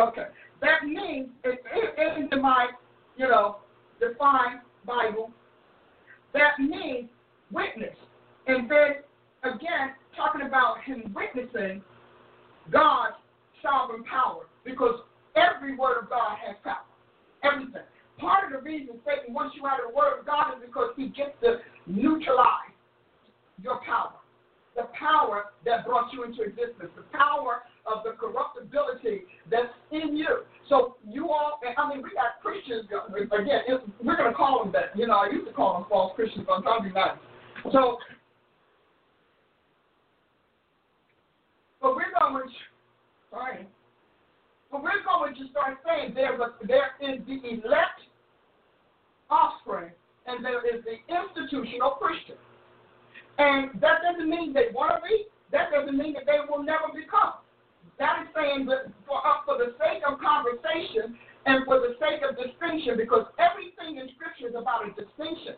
Okay. That means, it, it, into my, you know, defined Bible, that means witness. And then, again, talking about him witnessing God's sovereign power, because every word of God has power. Everything. Part of the reason Satan wants you out of the word of God is because he gets to neutralize your power. The power that brought you into existence, the power of the corruptibility that's in you. So you all, and I mean, we got Christians, again, we're going to call them that. You know, I used to call them false Christians, but I'm trying to be nice. So, but we're going to, sorry, but we're going to start saying there, there is the elect offspring and there is the institutional Christian. And that doesn't mean they want to be. That doesn't mean that they will never become. That is saying that for, uh, for the sake of conversation and for the sake of distinction, because everything in Scripture is about a distinction.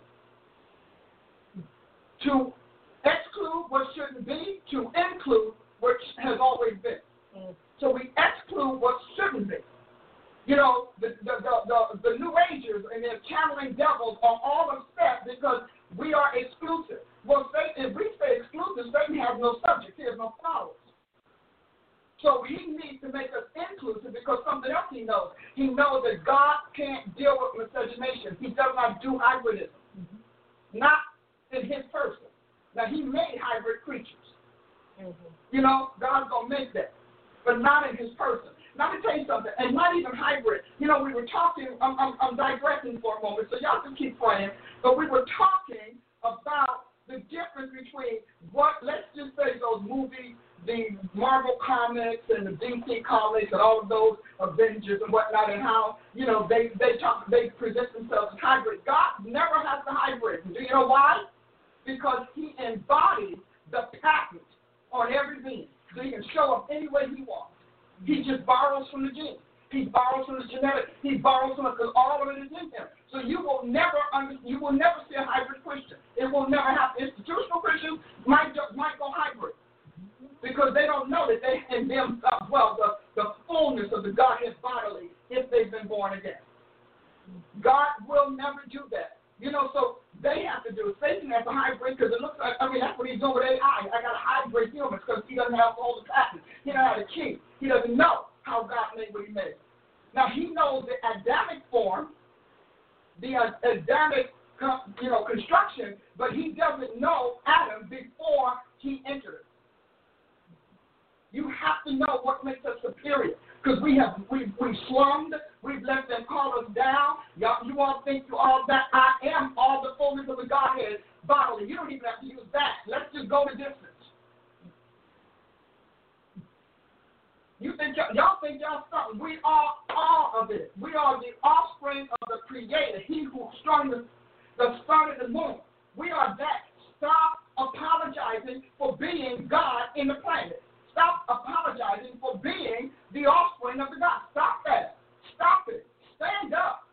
To exclude what shouldn't be, to include what has always been. Mm. So we exclude what shouldn't be. You know, the, the, the, the, the New Agers and their channeling devils are all upset because we are exclusive. Well, Satan, if we say exclusive, Satan has no subject, he has no followers. So he needs to make us inclusive because something else he knows. He knows that God can't deal with miscegenation. He does not do hybridism. Mm-hmm. Not in his person. Now, he made hybrid creatures. Mm-hmm. You know, God's going to make that but not in his person. Now, let me tell you something, and not even hybrid. You know, we were talking, I'm, I'm, I'm digressing for a moment, so y'all can keep praying, but we were talking about the difference between what, let's just say those movies, the Marvel comics and the DC comics and all of those Avengers and whatnot, and how you know they they talk they present themselves as hybrid. God never has the hybrid. Do you know why? Because He embodies the patent on every being so he can show up any way he wants. He just borrows from the genes. He borrows from the genetic. He borrows from it because all of it is in him. So you will never under, you will never see a hybrid Christian. It will never happen. Institutional Christians might might go hybrid because they don't know that they in them uh, well the the fullness of the Godhead bodily if they've been born again. God will never do that. You know, so they have to do it. Satan has a hybrid because it looks like, I mean, that's what he's doing with AI. I got a hybrid humans because he doesn't have all the patents. He doesn't have the key. He doesn't know how God made what he made. Now, he knows the Adamic form, the Adamic, you know, construction, but he doesn't know Adam before he entered. You have to know what makes us superior. Because we have we we slummed, we've let them call us down. Y'all, you all think you all that I am all the fullness of the Godhead bodily. You don't even have to use that. Let's just go the distance. You think y'all, y'all think y'all something? We are all of it. We are the offspring of the Creator. He who started the started the moon. We are that. Stop apologizing for being God in the planet. Stop apologizing for being the offspring of the God. Stop that. Stop it. Stand up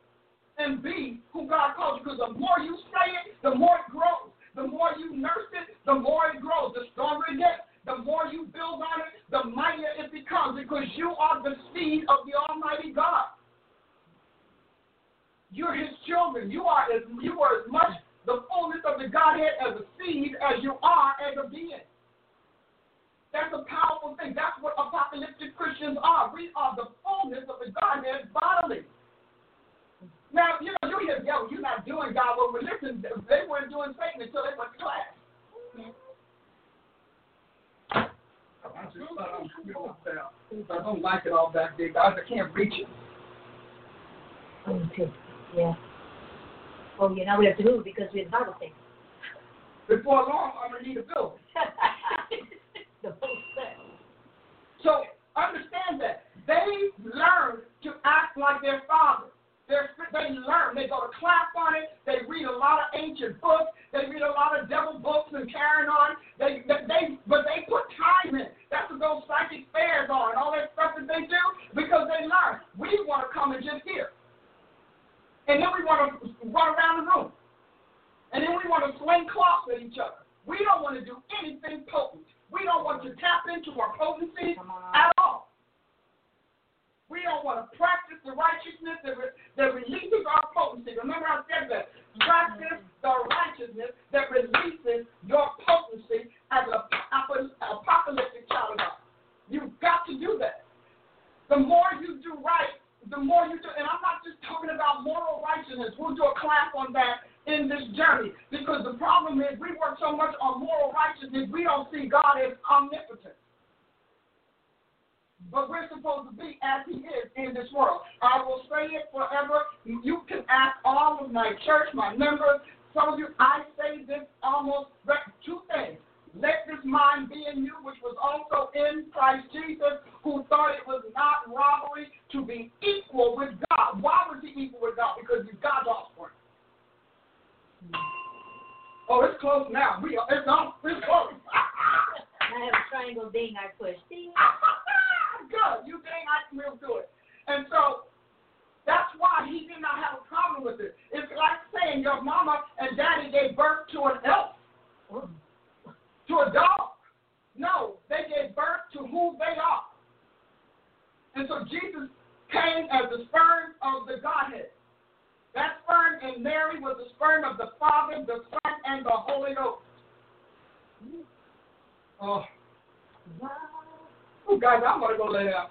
and be who God calls you. Because the more you say it, the more it grows. The more you nurse it, the more it grows. The stronger it gets. The more you build on it, the mightier it becomes. Because you are the seed of the Almighty God. You're His children. You are as you are as much the fullness of the Godhead as a seed as you are as a being. That's a powerful thing. That's what apocalyptic Christians are. We are the fullness of the Godhead bodily. Now, you know, you hear, yo, you're not doing God what we listen. They weren't doing Satan until they went to class. I just thought I don't like it all that big. I can't reach it. Me too. Yeah. Oh, well, you know we have to move because we're Bible things. Before long, I'm gonna need a building. [LAUGHS] the whole set. So understand that. They learn to act like their father. They're, they learn. They go to class on it. They read a lot of ancient books. They read a lot of devil books and carrying on. They, they, they, but they put time in. That's what those psychic fairs are and all that stuff that they do because they learn. We want to come and just hear, and then we want to run around the room, and then we want to sling cloths at each other. We don't want to do anything potent. We don't want to tap into our potency at all. We don't want to practice the righteousness that, re- that releases our potency. Remember, I said that. Practice the righteousness that releases your potency as an ap- apocalyptic child of God. You've got to do that. The more you do right, the more you do, and I'm not just talking about moral righteousness. We'll do a class on that in this journey because the problem is we work so much on moral righteousness, we don't see God as omnipotent. But we're supposed to be as He is in this world. I will say it forever. You can ask all of my church, my members, some of you, I say this almost two things. Let this mind be in you, which was also in Christ Jesus, who thought it was not robbery to be equal with God. Why was he equal with God? Because he's God's offspring. Oh, it's close now. We are, it's on. It's close. I have a triangle ding I push. Ding. [LAUGHS] Good. You think I can real do it. And so that's why he did not have a problem with it. It's like saying your mama and daddy gave birth to an elf, to a dog. No, they gave birth to who they are. And so Jesus came as the sperm of the Godhead. That sperm in Mary was the sperm of the Father, the Son, and the Holy Ghost. Oh, oh guys, I'm going to go lay down.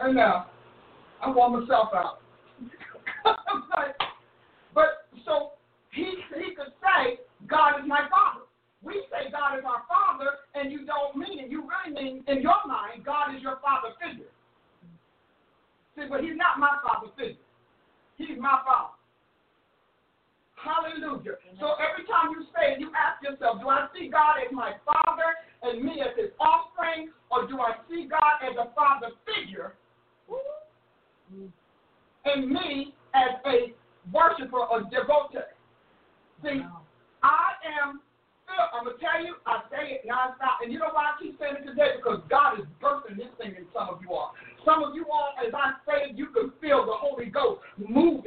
And now, I want myself out. [LAUGHS] but, but so he he could say God is my father. We say God is our father, and you don't mean it. You really mean in your mind God is your father figure. See, but he's not my father figure. He's my father. Hallelujah. So every time you say it, you ask yourself, do I see God as my father and me as his offspring, or do I see God as a father figure and me as a worshiper or devotee? See, I am I'm going to tell you, I say it nonstop. And you know why I keep saying it today? Because God is birthing this thing in some of you all. Some of you all, as I say it, you can feel the Holy Ghost moving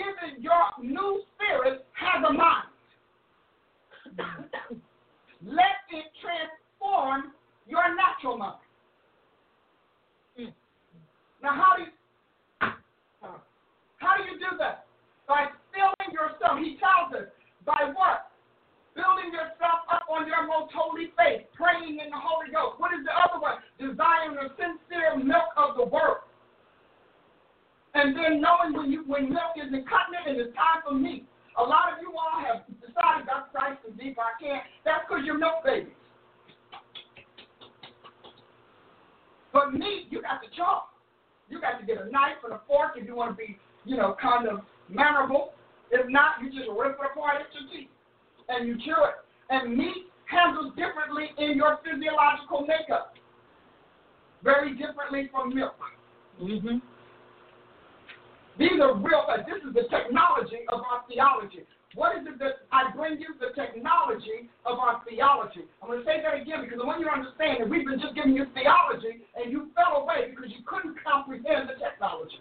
I'm your new spirit has a mind. Let it transform your natural mind. Now, how do you how do you do that? By filling yourself. He tells us by what? Building yourself up on your most holy faith, praying in the Holy Ghost. What is the other one? Desiring the sincere milk of the Word. And then knowing when you when milk isn't cutting it and it's time for meat. A lot of you all have decided that's Christ is deep, I can't. That's because you're milk babies. But meat, you got to chop. You got to get a knife and a fork if you want to be, you know, kind of mannerable. If not, you just rip it apart at your teeth and you chew it. And meat handles differently in your physiological makeup, very differently from milk. Mm-hmm. These are real facts. This is the technology of our theology. What is it that I bring you? The technology of our theology. I'm going to say that again because I want you to understand that we've been just giving you theology and you fell away because you couldn't comprehend the technology.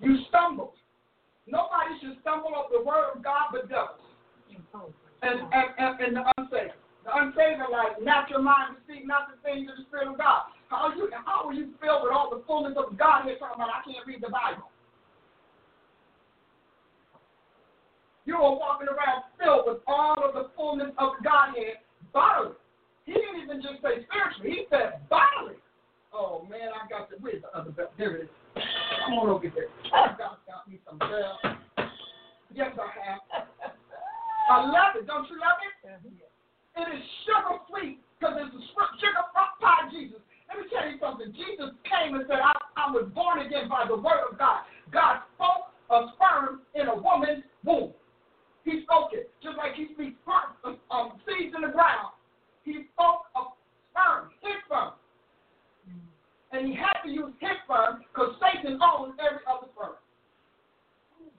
You stumbled. Nobody should stumble up the word of God but devils. And, and, and, and the unsaved. The unsaved are like natural mind receive not the things of the Spirit of God. How are you how are you filled with all the fullness of God here talking about I can't read the Bible? You are walking around filled with all of the fullness of Godhead bodily. He didn't even just say spiritually, he said bodily. Oh man, I got the where's the other belt? There it is. Come on over here. I got, got me some bell. Yes, I have. I love it. Don't you love it? It is sugar sweet because it's a sugar pie Jesus. Me tell you something. Jesus came and said, I, I was born again by the word of God. God spoke a sperm in a woman's womb. He spoke it. Just like he speaks um, um, seeds in the ground. He spoke a sperm, his sperm. And he had to use his sperm because Satan owns every other sperm.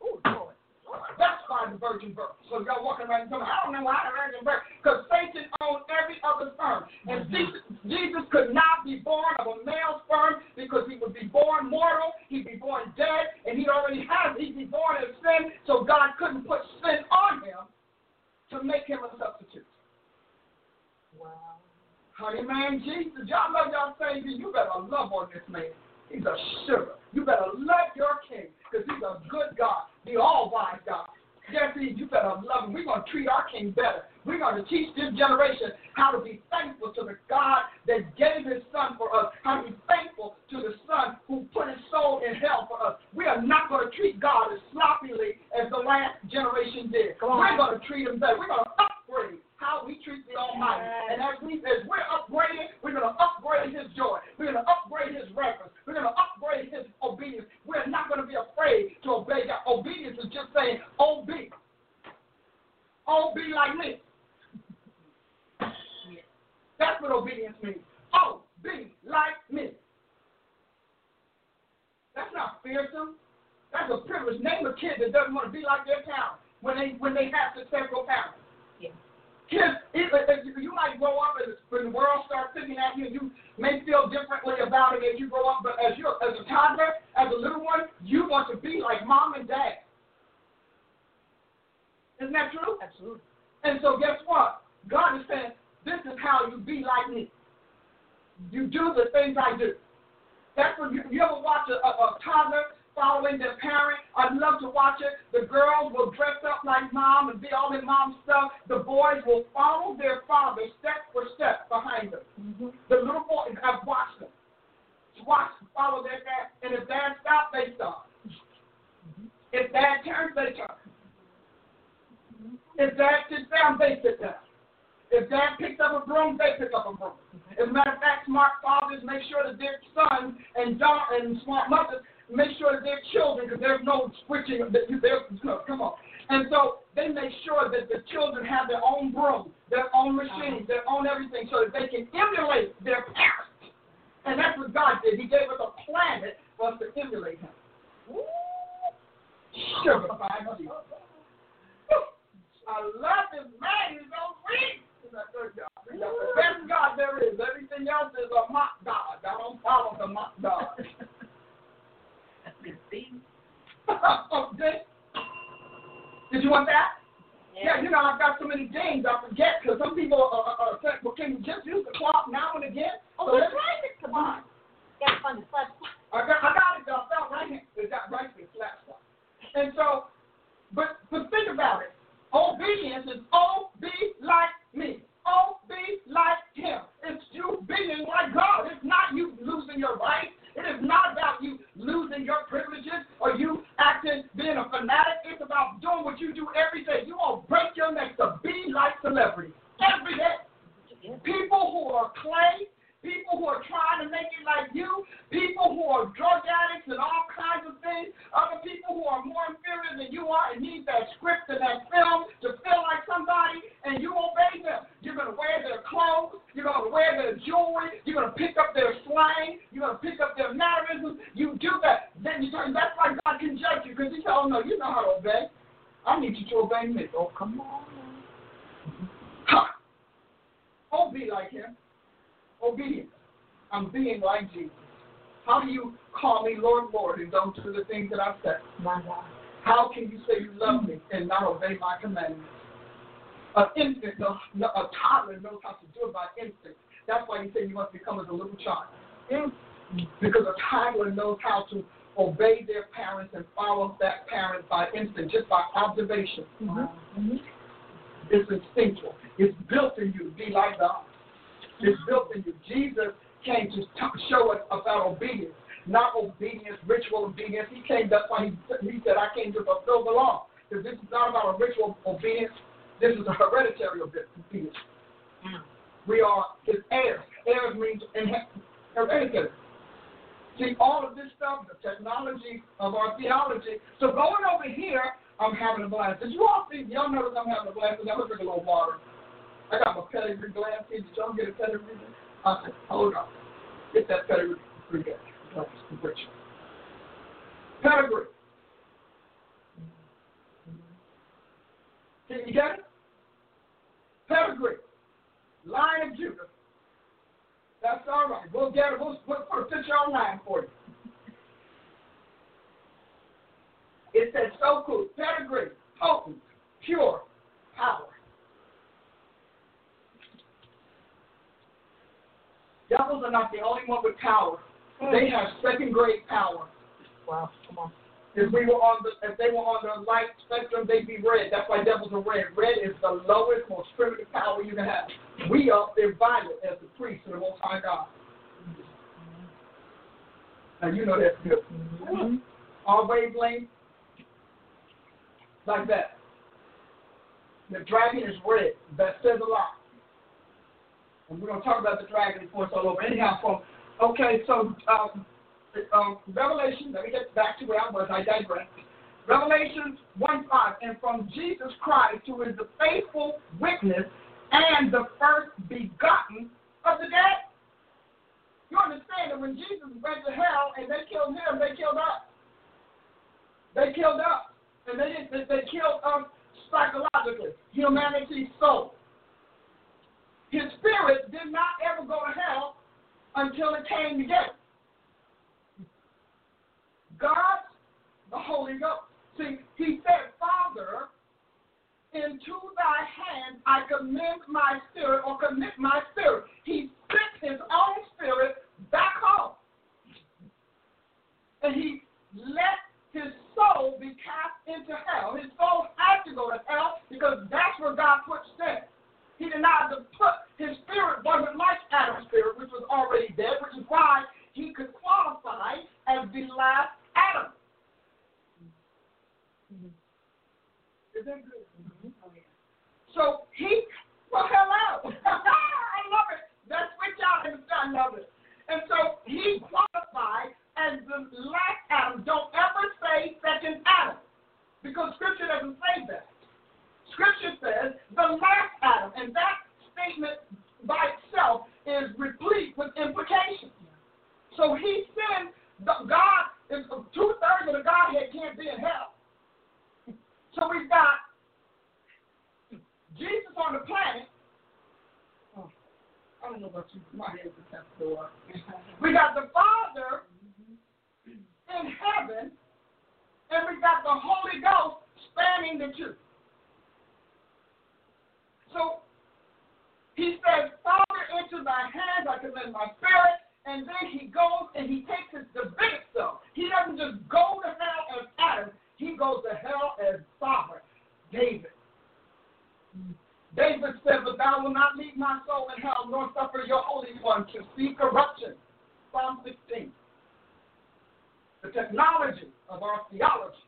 Ooh, Lord. That's why the virgin birth. So y'all walking around and saying, I don't know why the virgin birth. Because Satan owns every other sperm. And mm-hmm. Jesus, Jesus could not be born of a male sperm because he would be born mortal, he'd be born dead, and he already has, he'd be born in sin, so God couldn't put sin on him to make him a substitute. Wow. Honey, man, Jesus, y'all love y'all Savior. You better love on this man. He's a sugar. You better love your king because he's a good God, the all wise God. Yes, you better love him. We're going to treat our king better. We're going to teach this generation how to be thankful to the God that gave his son for us, how to be thankful to the son who put his soul in hell for us. We are not going to treat God as sloppily as the last generation did. We're going to treat him better. We're going to upgrade how we treat the Almighty. And as we as we're upgrading, we're going to upgrade His joy. We're going to upgrade His reverence. We're going to upgrade His obedience. We're not going to be afraid to obey God. Obedience is just saying, "Oh, be, oh, be like me." That's what obedience means. Oh, be like me. That's not fearsome. That's a privilege. Name a kid that doesn't want to be like their parents when they when they have successful parents. Kids, you might grow up and when the world starts picking at you, you may feel differently about it as you grow up. But as you as a toddler, as a little one, you want to be like mom and dad. Isn't that true? Absolutely. And so guess what? God is saying, this is how you be like me. You do the things I do. That's what you, you ever watch a, a, a toddler following their parent. I'd love to watch it. The girls will dress up like mom and be all in mom stuff. The boys will follow their father step for step behind them. Mm-hmm. The little boys, I've watched them. Watch, follow their dad. And if dad stops, they stop. Mm-hmm. If dad turns, they turn. Mm-hmm. If dad sits down, they sit down. If dad picks up a broom, they pick up a broom. As a matter of fact, smart fathers make sure that their sons and, and smart mothers make sure that their children, because there's no switching, there's, come on. And so they make sure that the children have their own broom, their own machines, uh-huh. their own everything, so that they can emulate their parents. And that's what God did. He gave us a planet for us to emulate Him. Sugar I love this man. He's so sweet. He's a good God. He's the best God there is. Everything else is a mock God. I don't follow the mock God. [LAUGHS] [LAUGHS] okay. Did you want that? Yeah. yeah, you know, I've got so many things I forget because some people are, are, are saying, well, can you just use the clock now and again? Oh, so that's right. Come on. Got fun to I got, I got it, though. I felt right here. It got right here, flat spot. And so, but, but think about it. Obedience is oh, be like me. Oh, be like him. It's you being like God. It's not you losing your rights. It is not about you losing your privileges or you acting, being a fanatic. It's about doing what you do every day. You won't break your neck to be like celebrities every day. People who are clay, people who are trying to make it like you, people who are drug addicts and all kinds of things, other people who are more inferior than you are and need that script and that film to feel like somebody, and you obey them. You're going to wear their clothes, you're going to wear their jewelry, you're going to pick up their slang, you're going to pick up their mannerisms. You do that. Then you turn, that's why God can judge you because He said, oh, no, you know how to obey. I need you to obey me. Oh, come on. Huh. [LAUGHS] Don't be like him obedience. I'm being like Jesus. How do you call me Lord, Lord, and don't do the things that I've said? My God. How can you say you love me and not obey my commandments? An infant, a toddler knows how to do it by instinct. That's why you say you must become as a little child. Because a toddler knows how to obey their parents and follow that parent by instinct, just by observation. Mm-hmm. It's instinctual. It's built in you to be like God is built in you. Jesus came to t- show us about obedience, not obedience, ritual obedience. He came, that's why he, he said, I came to fulfill the law. Because this is not about a ritual obedience, this is a hereditary obedience. Mm. We are his heirs. Heirs means hereditary. See, all of this stuff, the technology of our theology. So going over here, I'm having a blast. Did you all see? Y'all notice I'm having a blast because I'm going to drink a little water. I got my pedigree glass here. Did y'all get a pedigree? I said, hold on. Get that pedigree glass. Pedigree. Can you get it? Pedigree. Lion of Judah. That's all right. We'll get it. We'll put, put a picture online for you. It says so cool. Pedigree. Potent. Pure. Power. Devils are not the only one with power. Mm. They have second grade power. Wow, come on. If we were on the, if they were on the light spectrum, they'd be red. That's why devils are red. Red is the lowest, most primitive power you can have. We are they're violet as the priest of the Most High God. Now you know that's good. Mm-hmm. Our wavelength, like that. The dragon is red. That says a lot. And we're going to talk about the dragon it's all over. Anyhow, from, okay, so um, um, Revelation, let me get back to where I was, I digress. Revelation 1 5, and from Jesus Christ, who is the faithful witness and the first begotten of the dead. You understand that when Jesus went to hell and they killed him, they killed us. They killed us. And they, they, they killed us psychologically, humanity's soul. His spirit did not ever go to hell until it came together. God, the Holy Ghost. See, he said, Father, into thy hands I commend my spirit or commit my spirit. He sent his own spirit back home. And he let his soul be cast into hell. His soul had to go to hell because that's where God put sin. He denied the his spirit wasn't like Adam's spirit, which was already dead, which is why he could qualify as the last Adam. Mm-hmm. Is that good? Mm-hmm. Oh, yeah. So he, well, hello. [LAUGHS] I love it. That's what y'all understand. I love it. And so he qualified as the last Adam. Don't ever say second Adam because Scripture doesn't say that. Scripture says the last Adam, and that statement by itself is replete with implications. So he said God is two thirds of the Godhead can't be in hell. So we've got Jesus on the planet. Oh, I don't know about you. My head is have to go up. We got the Father in heaven, and we got the Holy Ghost spanning the two. So he says, Father, into thy hands I commend my spirit. And then he goes and he takes his Davidic self. He doesn't just go to hell as Adam, he goes to hell as sovereign, David. David said, But thou wilt not leave my soul in hell, nor suffer your Holy One to see corruption. Psalm 16. The technology of our theology.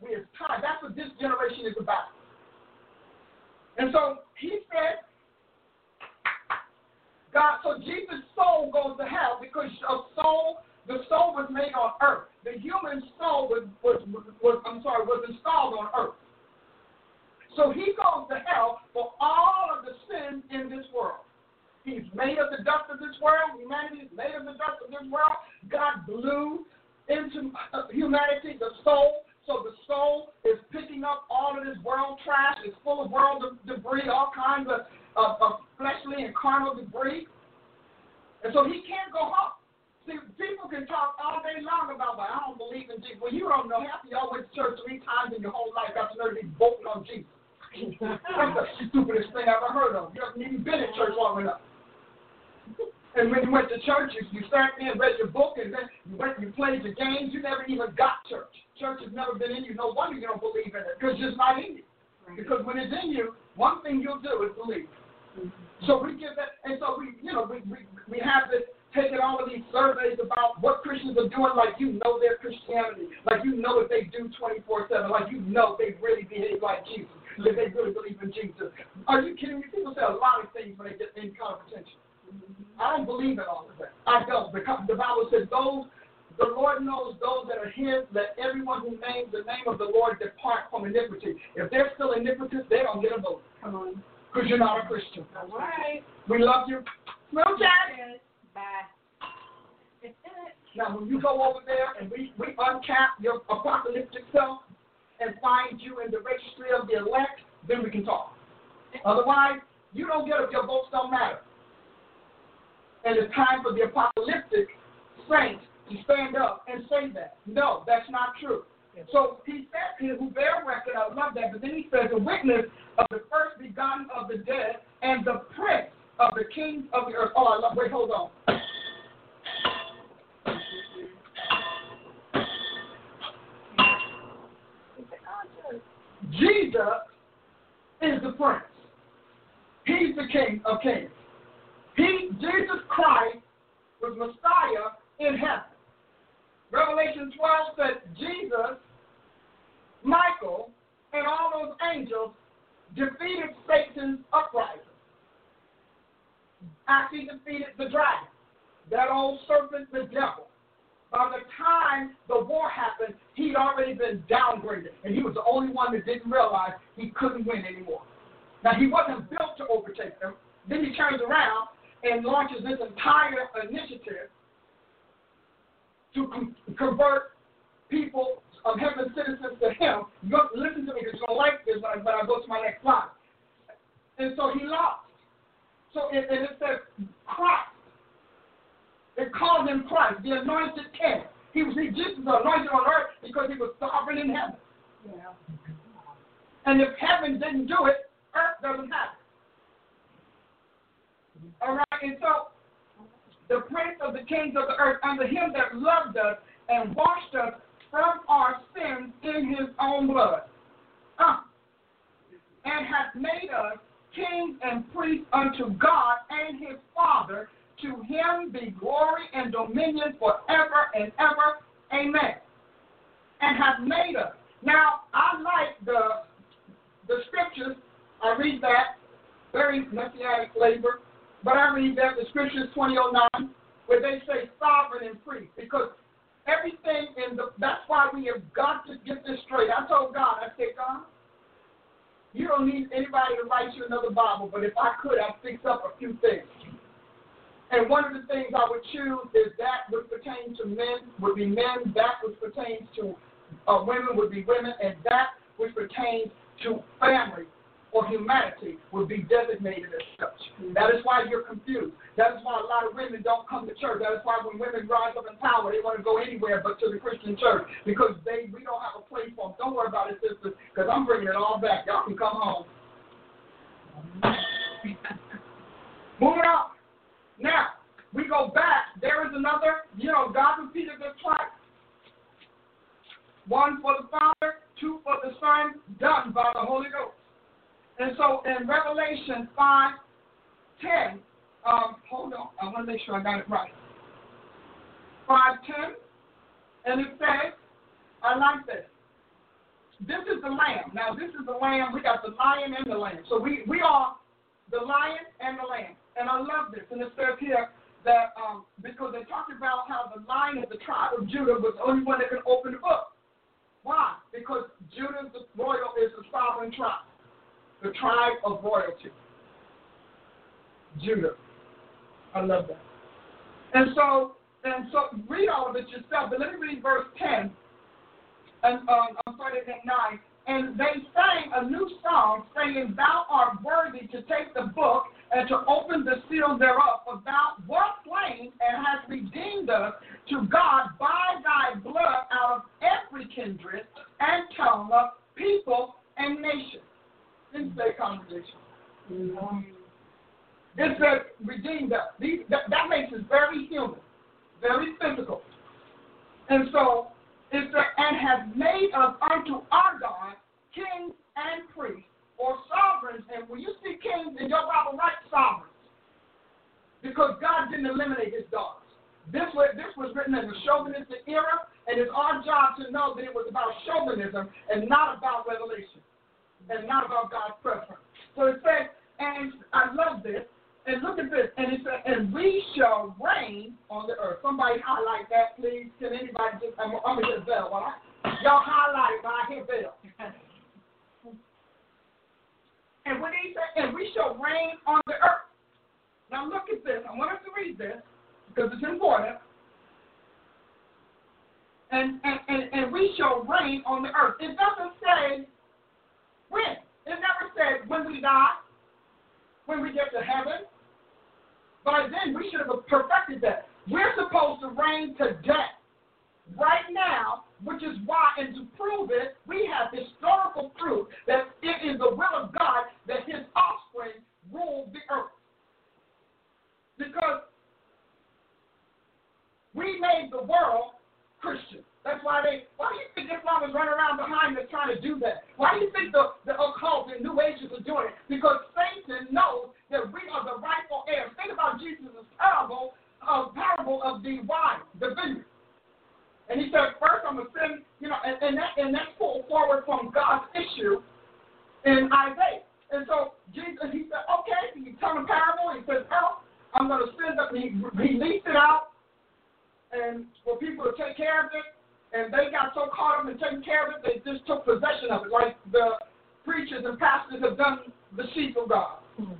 We have time. That's what this generation is about. And so he said, God, so Jesus' soul goes to hell because a soul, the soul was made on earth. The human soul was, was, was I'm sorry, was installed on earth. So he goes to hell for all of the sins in this world. He's made of the dust of this world. Humanity is made of the dust of this world. God blew into uh, humanity the soul. So the soul is picking up all of this world trash. It's full of world debris, all kinds of, of, of fleshly and carnal debris. And so he can't go home. See, people can talk all day long about, well, I don't believe in Jesus. Well, you don't know. Half of y'all went to church three times in your whole life, got to know to be voting on Jesus. That's the stupidest thing I've ever heard of. You haven't even been in church long enough. And when you went to church, you, you sat there and read your book, and then you went you played your games. You never even got church. Church has never been in you. No wonder you don't believe in it, because it's not in you. Because when it's in you, one thing you'll do is believe. Mm-hmm. So we give that, and so we, you know, we, we, we have this taking all of these surveys about what Christians are doing, like you know their Christianity, like you know if they do 24 7, like you know they really behave like Jesus, that they really believe in Jesus. Are you kidding me? People say a lot of things when they get kind of attention. I don't believe in all of that. I don't. Because the Bible says those the Lord knows those that are his, let everyone who names the name of the Lord depart from iniquity. If they're still iniquitous, they don't get a vote. Come on. Because you're not a Christian. All right. We love you. Smooch Bye. Now, when you go over there and we, we uncap your apocalyptic self and find you in the registry of the elect, then we can talk. Otherwise, you don't get it, your votes don't matter. And it's time for the apocalyptic saints to stand up and say that. No, that's not true. So he said here, who bear record, I love that, but then he says, a witness of the first begotten of the dead and the prince of the kings of the earth. Oh, I love, wait, hold on. Jesus is the prince. He's the king of kings. He, Jesus Christ, was Messiah in heaven. Revelation 12 said Jesus, Michael, and all those angels defeated Satan's uprising. Actually defeated the dragon, that old serpent, the devil. By the time the war happened, he'd already been downgraded, and he was the only one that didn't realize he couldn't win anymore. Now, he wasn't built to overtake them. Then he turns around and launches this entire initiative to com- convert people of heaven citizens to him. You have to listen to me because you're going to like this when I, when I go to my next slide. And so he lost. So it, and it says Christ. It called him Christ, the anointed king. He was he, Jesus anointed on earth because he was sovereign in heaven. Yeah. And if heaven didn't do it, earth doesn't happen. All right, and so the prince of the kings of the earth, under him that loved us and washed us from our sins in his own blood, uh, and hath made us kings and priests unto God and his Father. To him be glory and dominion forever and ever. Amen. And hath made us. Now, I like the the scriptures. I read that very messianic flavor, but I read that the scriptures 2009 where they say sovereign and free because everything in the that's why we have got to get this straight. I told God, I said, God, you don't need anybody to write you another Bible, but if I could, I'd fix up a few things. And one of the things I would choose is that which pertains to men would be men, that which pertains to uh, women would be women, and that which pertains to family or humanity would be designated as such. That is why you're confused. That is why a lot of women don't come to church. That is why when women rise up in power, they want to go anywhere but to the Christian church because they we don't have a place for them. Don't worry about it, sisters, because I'm bringing it all back. Y'all can come home. [LAUGHS] Moving on. Now, we go back. There is another, you know, God repeated this twice. One for the Father, two for the Son, done by the Holy Ghost. And so in Revelation 5 10, um, hold on, I want to make sure I got it right. 5 10, and it says, I like this. This is the lamb. Now, this is the lamb. We got the lion and the lamb. So we, we are the lion and the lamb. And I love this. And it says here that um, because they talked about how the lion of the tribe of Judah was the only one that could open the book. Why? Because Judah, the royal, is the sovereign tribe, the tribe of royalty. Judah. I love that. And so, and so, read all of it yourself. But let me read verse ten. And um, I'm sorry, at nine. And they sang a new song, saying, Thou art worthy to take the book and to open the seal thereof, for thou wast slain and hast redeemed us to God by thy blood out of every kindred and tongue, people, and nation. Didn't say congregation. Mm-hmm. It says redeemed us. These, that, that makes us very human, very physical. And so it said, and has made us unto our God kings and priests, or sovereigns. And when you see kings in your Bible, write sovereigns. Because God didn't eliminate his daughters. This was, this was written in the chauvinistic era, and it's our job to know that it was about chauvinism and not about revelation, and not about God's preference. So it says, and I love this, and look at this, and it says, and we shall reign on the earth. Somebody highlight that, please. Can anybody just, I'm, I'm going to hit bell. All right? Y'all highlight it when I hit bell. [LAUGHS] And when he said, and we shall reign on the earth. Now look at this. I want us to read this because it's important. And, and, and, and we shall reign on the earth. It doesn't say when. It never said when we die, when we get to heaven. By then, we should have perfected that. We're supposed to reign to death right now which is why, and to prove it, we have historical proof that it is the will of God that his offspring rule the earth. Because we made the world Christian. That's why they, why do you think Islam is running around behind us trying to do that? Why do you think the, the occult and New Ages are doing it? Because Satan knows that we are the rightful heirs. Think about Jesus' parable, uh, parable of the wine, the vineyard. And he said, first I'm to send, you know, and, and, that, and that's pulled forward from God's issue in Isaiah. And so Jesus, he said, okay, he tell him parable. He says, oh, I'm going to send up, and he released it out and for people to take care of it. And they got so caught up in taking care of it, they just took possession of it, like the preachers and pastors have done the sheep of God. Mm-hmm.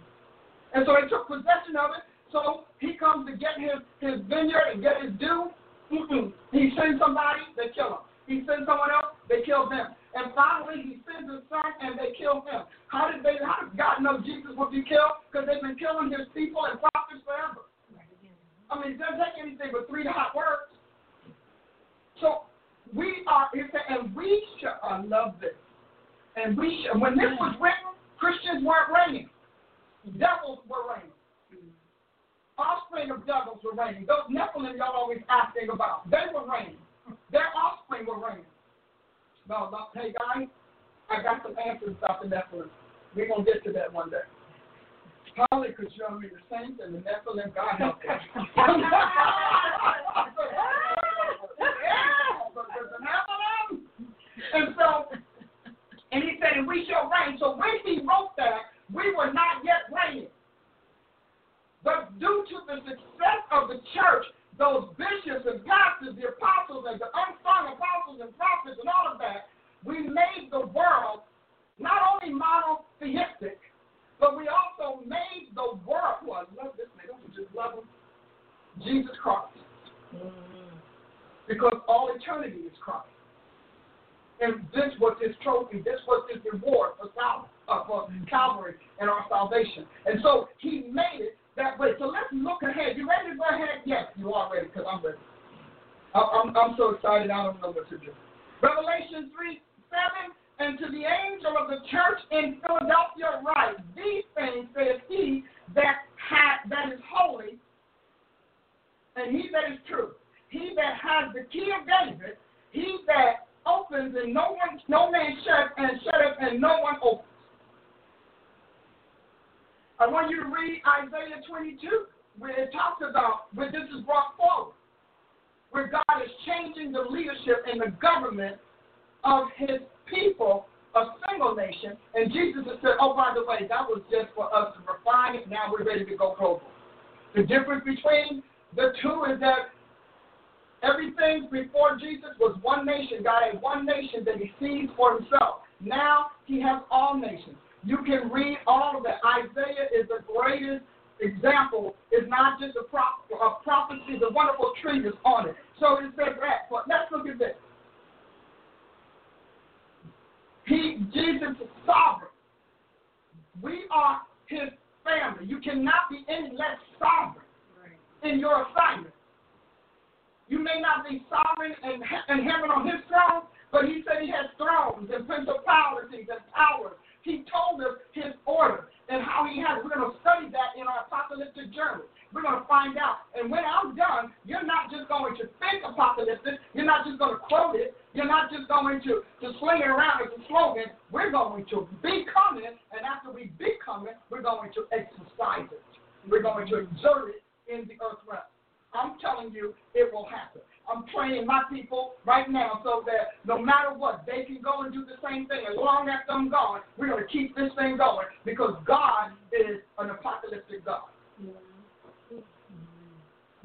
And so they took possession of it. So he comes to get his, his vineyard and get his due. Mm-mm. He sends somebody, they kill him. He sends someone else, they kill them. And finally, he sends his son, and they kill him. How did they? How did God know Jesus would be killed? Because they've been killing his people and prophets forever. I mean, it doesn't take anything but three hot words. So we are, and we should, I love this. And we should, when this was written, Christians weren't reigning. Devils were reigning. Offspring of devils were reigning. Those Nephilim y'all always asking about, they were reigning. Their offspring were reigning. No, hey guys, I got some answers about the Nephilim. We're going to get to that one day. Probably because you know me, the saints and the Nephilim, God help them. [LAUGHS] [LAUGHS] and so, and he said, and we shall reign. So when he wrote that, we were not yet reigning. But due to the success of the church, those bishops and pastors, the apostles and the unsung apostles and prophets and all of that, we made the world not only monotheistic, but we also made the world. Well, I love this man. Don't you just love him? Jesus Christ. Mm-hmm. Because all eternity is Christ. And this was his trophy. This was his reward for, sal- uh, for Calvary and our salvation. And so he made it that way. So let's look ahead. You ready to go ahead? Yes, you are ready because I'm ready. I'm, I'm so excited. I don't know what to do. Revelation 3 7 and to the angel of the church in Philadelphia write, These things says he that had, that is holy, and he that is true, he that has the key of David, he that opens and no one no man shuts and shutteth and no one opens. I want you to read Isaiah 22, where it talks about where this is brought forward, where God is changing the leadership and the government of his people, a single nation. And Jesus has said, oh, by the way, that was just for us to refine it. Now we're ready to go global. The difference between the two is that everything before Jesus was one nation. God had one nation that he sees for himself. Now he has all nations. You can read all of that. Isaiah is the greatest example. It's not just a, prop- a prophecy, the wonderful treatise on it. So it says that. But let's look at this. He, Jesus is sovereign. We are his family. You cannot be any less sovereign in your assignment. You may not be sovereign and, and heaven on his throne, but he said he has thrones and principalities and powers. He told us his order and how he has. We're going to study that in our apocalyptic journey. We're going to find out. And when I'm done, you're not just going to think apocalyptic. You're not just going to quote it. You're not just going to, to sling it around as a slogan. We're going to become it. And after we become it, we're going to exercise it. We're going to exert it in the earth realm. I'm telling you, it will happen. I'm training my people right now so that no matter what, they can go and do the same thing. As long as I'm gone, we're going to keep this thing going because God is an apocalyptic God.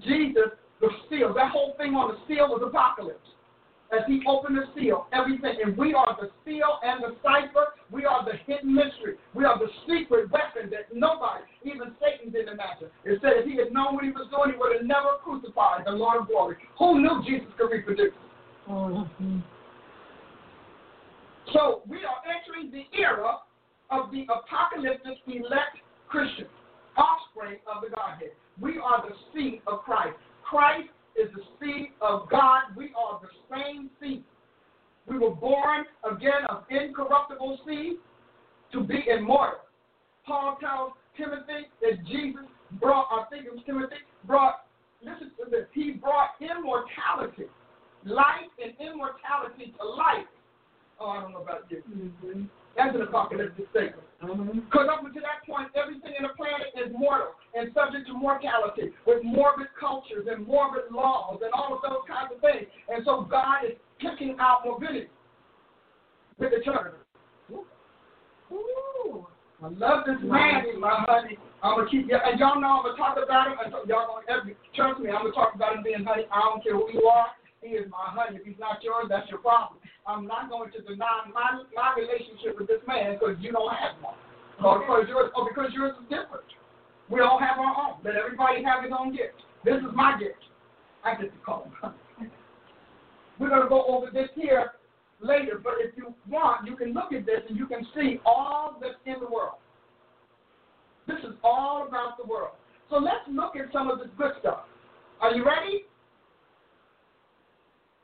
Jesus, the seal, that whole thing on the seal was apocalypse. As he opened the seal, everything, and we are the seal and the cipher. We are the hidden mystery. We are the secret weapon that nobody, even Satan, didn't imagine. It said if he had known what he was doing, he would have never crucified the Lord of glory. Who knew Jesus could reproduce? Mm-hmm. So we are entering the era of the apocalyptic elect Christian, offspring of the Godhead. We are the seed of Christ. Christ is the seed of God. We are the same seed. We were born again of incorruptible seed to be immortal. Paul tells Timothy that Jesus brought, I think it was Timothy, brought, listen to this, he brought immortality, life and immortality to life. Oh, I don't know about you. Mm-hmm. That's an apocalyptic statement. Mm-hmm. Because up until that point, everything in the planet is mortal and subject to mortality with morbid cultures and morbid laws and all of those kinds of things. And so God is picking out morbidity with the church. Ooh. I love this man, my honey. I'm gonna keep and y'all know I'm gonna talk about him. Y'all gonna trust me. I'm gonna talk about him being honey. I don't care who you are. He is my honey. If he's not yours, that's your problem. I'm not going to deny my my relationship with this man because you don't have one, or because yours, or because yours is different. We all have our own. Let everybody have his own gift. This is my gift. I get to call. [LAUGHS] We're gonna go over this here. later, but if you want, you can look at this and you can see all that's in the world. This is all about the world. So let's look at some of the good stuff. Are you ready?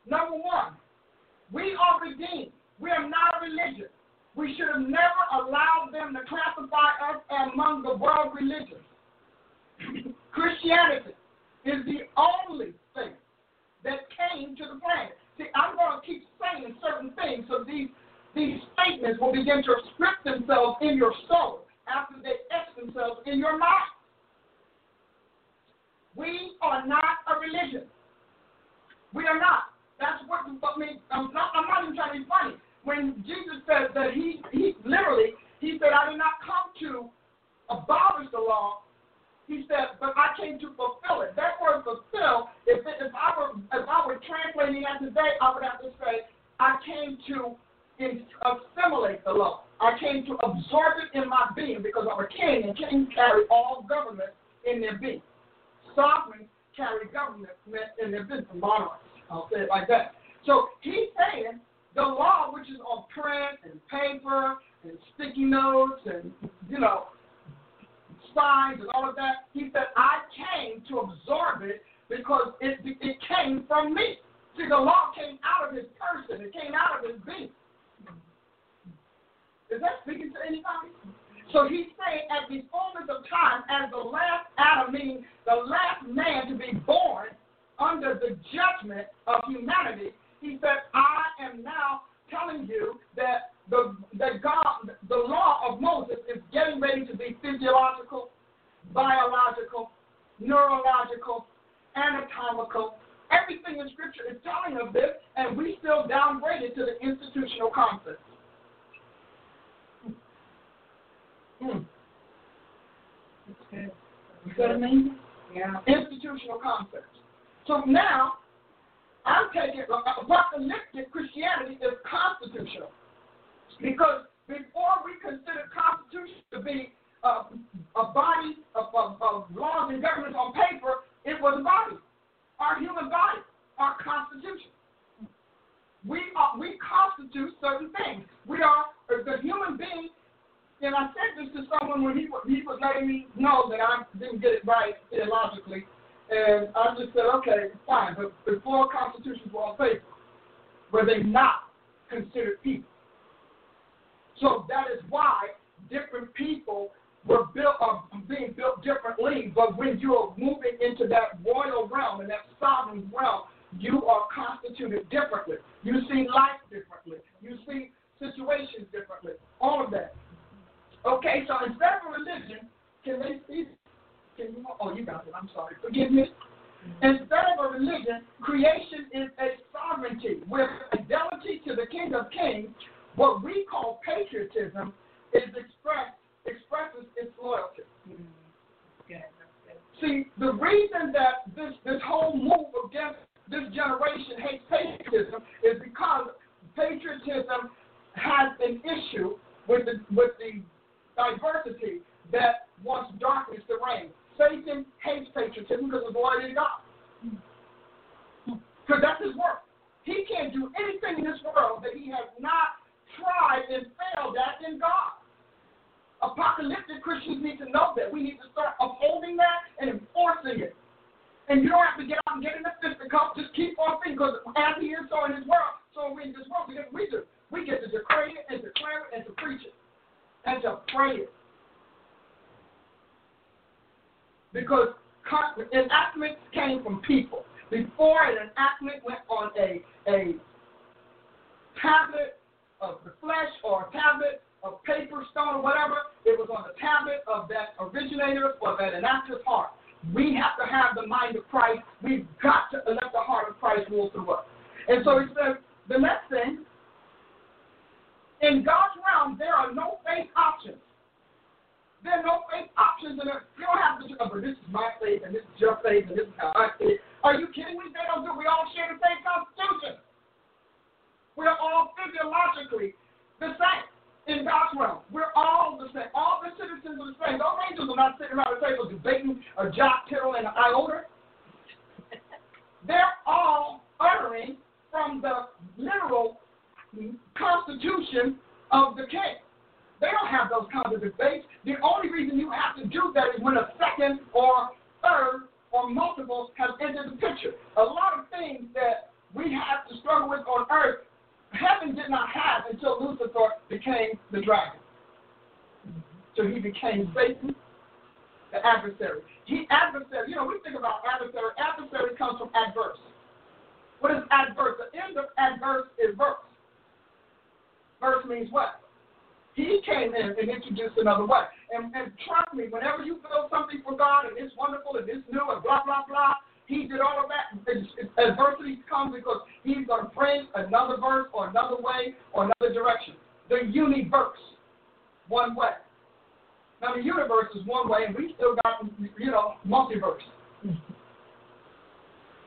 Number one, we are redeemed. We are not a religion. We should have never allowed them to classify us among the world religions. [LAUGHS] Christianity is the only thing that came to the planet. See, I'm going to keep saying certain things so these these statements will begin to script themselves in your soul after they etch themselves in your mind. We are not a religion. We are not. That's what mean. I'm not, I'm not even trying to be funny. When Jesus said that he, he literally, he said, I did not come to abolish the law. He said, but I came to fulfill it. That word fulfill, if, it, if I were if I were translating that today, I would have to say, I came to assimilate the law. I came to absorb it in my being because I'm a king, and kings carry all government in their being. Sovereigns carry government in their being. Monarchs, I'll say it like that. So he's saying the law, which is on print and paper and sticky notes and you know signs and all of that, he said I came to absorb it because it it came from me. See, the law came out of his person. It came out of his being. Is that speaking to anybody? So he's saying at the fullness of time, as the last Adam, meaning the last man to be born under the judgment of humanity, he said, I am now telling you that the that God, the law of Moses is getting ready to be physiological, biological, neurological, anatomical. Everything in Scripture is telling us this, and we still downgrade it to the institutional concept. Hmm. That's You see what I mean? Yeah. Institutional concepts. So now, I'm taking apocalyptic Christianity is constitutional. Because before we considered Constitution to be uh, a body of, of, of laws and governments on paper, it was a body. Our human body, our Constitution. We are we constitute certain things. We are the human being and I said this to someone when he he was letting me know that I didn't get it right theologically, and I just said, okay, fine. But before constitutions were on paper, were they not considered people? So that is why different people were built are being built differently. But when you're moving into that royal realm and that sovereign realm, you are constituted differently. You see life differently. You see situations differently. All of that. Okay, so instead of religion, can they see? Oh, you got it. I'm sorry. Forgive me. Instead of a religion, creation is a sovereignty with fidelity to the King of Kings. What we call patriotism is expressed expresses its loyalty. See, the reason that this this whole move against this generation hates patriotism is because patriotism has an issue with the with the diversity that wants darkness to reign. Satan hates patriotism because it's loyalty to God. Because that's his work. He can't do anything in this world that he has not tried and failed at in God. Apocalyptic Christians need to know that. We need to start upholding that and enforcing it. And you don't have to get out and get in the fisticuffs. Just keep on thinking because as he is so in his world, so we in this world. We get, we do. We get to declare it and declare it and to preach it and to pray it. Because enactments came from people. Before an enactment went on a, a tablet of the flesh or a tablet of paper, stone, or whatever, it was on the tablet of that originator or that enactor's heart. We have to have the mind of Christ. We've got to let the heart of Christ rule through us. And so he says, the next thing in God's realm, there are no faith options. There are no faith options in it. You don't have to say, oh, but this is my faith and this is your faith and this is how I see it. Are you kidding me? They don't do. We all share the same constitution. We're all physiologically the same in God's realm. We're all the same. All the citizens are the same. Those angels are not sitting around the table debating a jot, tittle, and an iota. They're all uttering from the literal constitution of the king. They don't have those kinds of debates. The only reason you have to do that is when a second or third or multiple have entered the picture. A lot of things that we have to struggle with on earth, heaven did not have until Lucifer became the dragon. So he became Satan, the adversary. He adversary, you know, we think about adversary. Adversary comes from adverse. What is adverse? The end of adverse is verse. Verse means what? He came in and introduced another way. And, and trust me, whenever you feel something for God and it's wonderful and it's new and blah, blah, blah, he did all of that. Adversity comes because he's going to bring another verse or another way or another direction. The universe, one way. Now, the universe is one way, and we still got, you know, multiverse.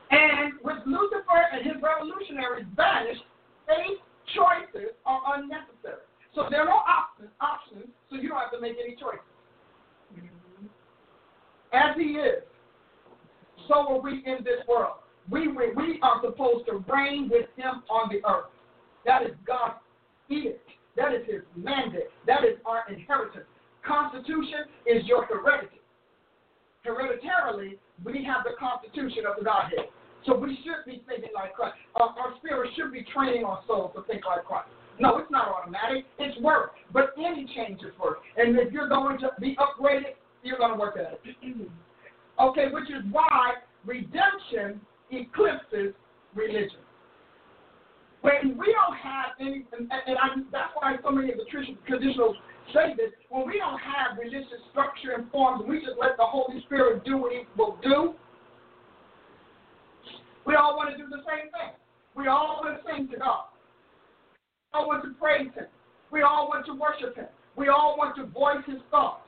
And with Lucifer and his revolutionaries vanished, faith choices are unnecessary. So there are no options, options, so you don't have to make any choices. Mm-hmm. As he is, so are we in this world. We, we, we are supposed to reign with him on the earth. That is God's edict. That is his mandate. That is our inheritance. Constitution is your heredity. Hereditarily, we have the constitution of the Godhead. So we should be thinking like Christ. Our, our spirit should be training our souls to think like Christ. No, it's not automatic. It's work. But any change is work. And if you're going to be upgraded, you're going to work at it. [CLEARS THROAT] okay, which is why redemption eclipses religion. When we don't have any, and, and I, that's why so many of the traditionals say this, when we don't have religious structure and forms, we just let the Holy Spirit do what He will do, we all want to do the same thing. We all want to sing to God all want to praise Him. We all want to worship Him. We all want to voice His thoughts.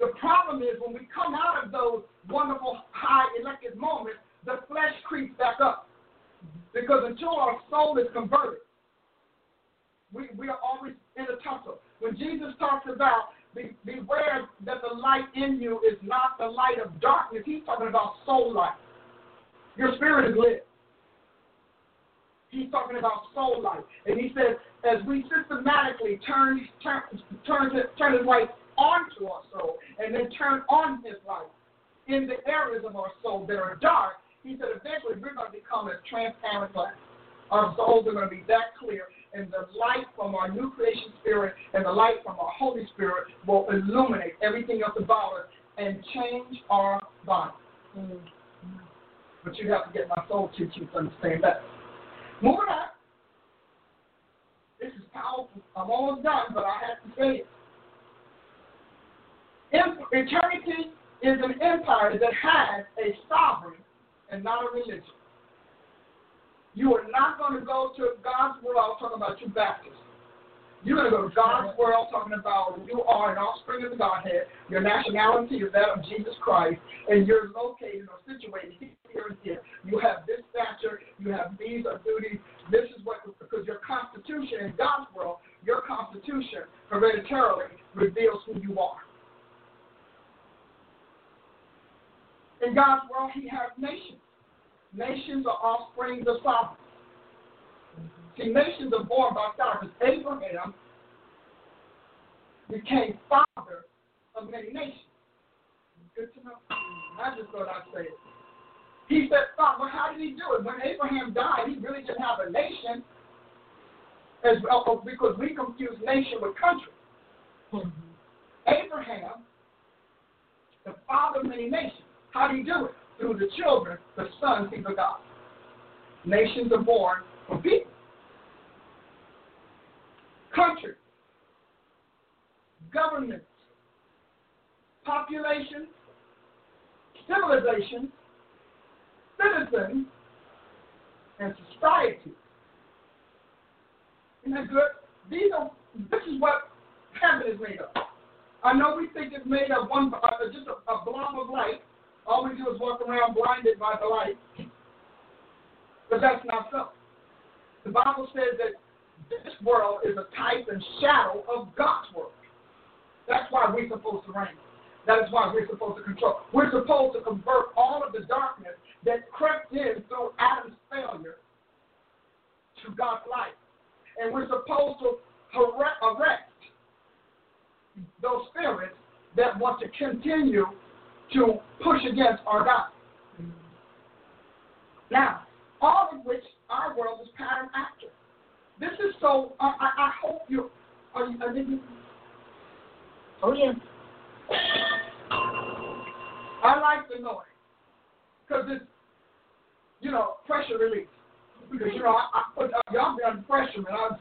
The problem is when we come out of those wonderful high elected moments, the flesh creeps back up. Because until our soul is converted, we, we are always in a tussle. When Jesus talks about be, beware that the light in you is not the light of darkness, he's talking about soul light. Your spirit is lit. He's talking about soul life. And he says, as we systematically turn turn turn, turn his light onto our soul and then turn on his light in the areas of our soul that are dark, he said eventually we're going to become as transparent glass. Our souls are going to be that clear, and the light from our new creation spirit and the light from our Holy Spirit will illuminate everything else about us and change our body. Mm-hmm. But you have to get my soul teaching to understand that. On. This is powerful. I'm almost done, but I have to say it. Eternity is an empire that has a sovereign and not a religion. You are not going to go to God's world. Talking about you Baptists. You're going to go to God's world talking about you are an offspring of the Godhead. Your nationality is that of Jesus Christ, and you're located or situated here and here. You have this stature. You have these duties. This is what, because your constitution in God's world, your constitution hereditarily reveals who you are. In God's world, He has nations. Nations are offsprings of sovereignty. See, nations are born by stars. Abraham became father of many nations. Good to know. I just thought I'd say it. He said, Well, how did he do it? When Abraham died, he really didn't have a nation as well oh, because we confuse nation with country. Mm-hmm. Abraham, the father of many nations, how did he do it? Through the children, the sons he begot. Nations are born from people country, government, population, civilization, citizens, and society. Isn't that good? These are, this is what heaven is made of. I know we think it's made of one, uh, just a, a blob of light. All we do is walk around blinded by the light. But that's not so. The Bible says that this world is a type and shadow of God's world. That's why we're supposed to reign. That is why we're supposed to control. We're supposed to convert all of the darkness that crept in through Adam's failure to God's light. and we're supposed to arrest those spirits that want to continue to push against our God. Now, all of which our world is patterned after. This is so. I, I, I hope you. Are you? Are you Oh, yeah. I like the noise because it's, you know, pressure release. Because you know, I, I put uh, y'all be under pressure, man. I, was,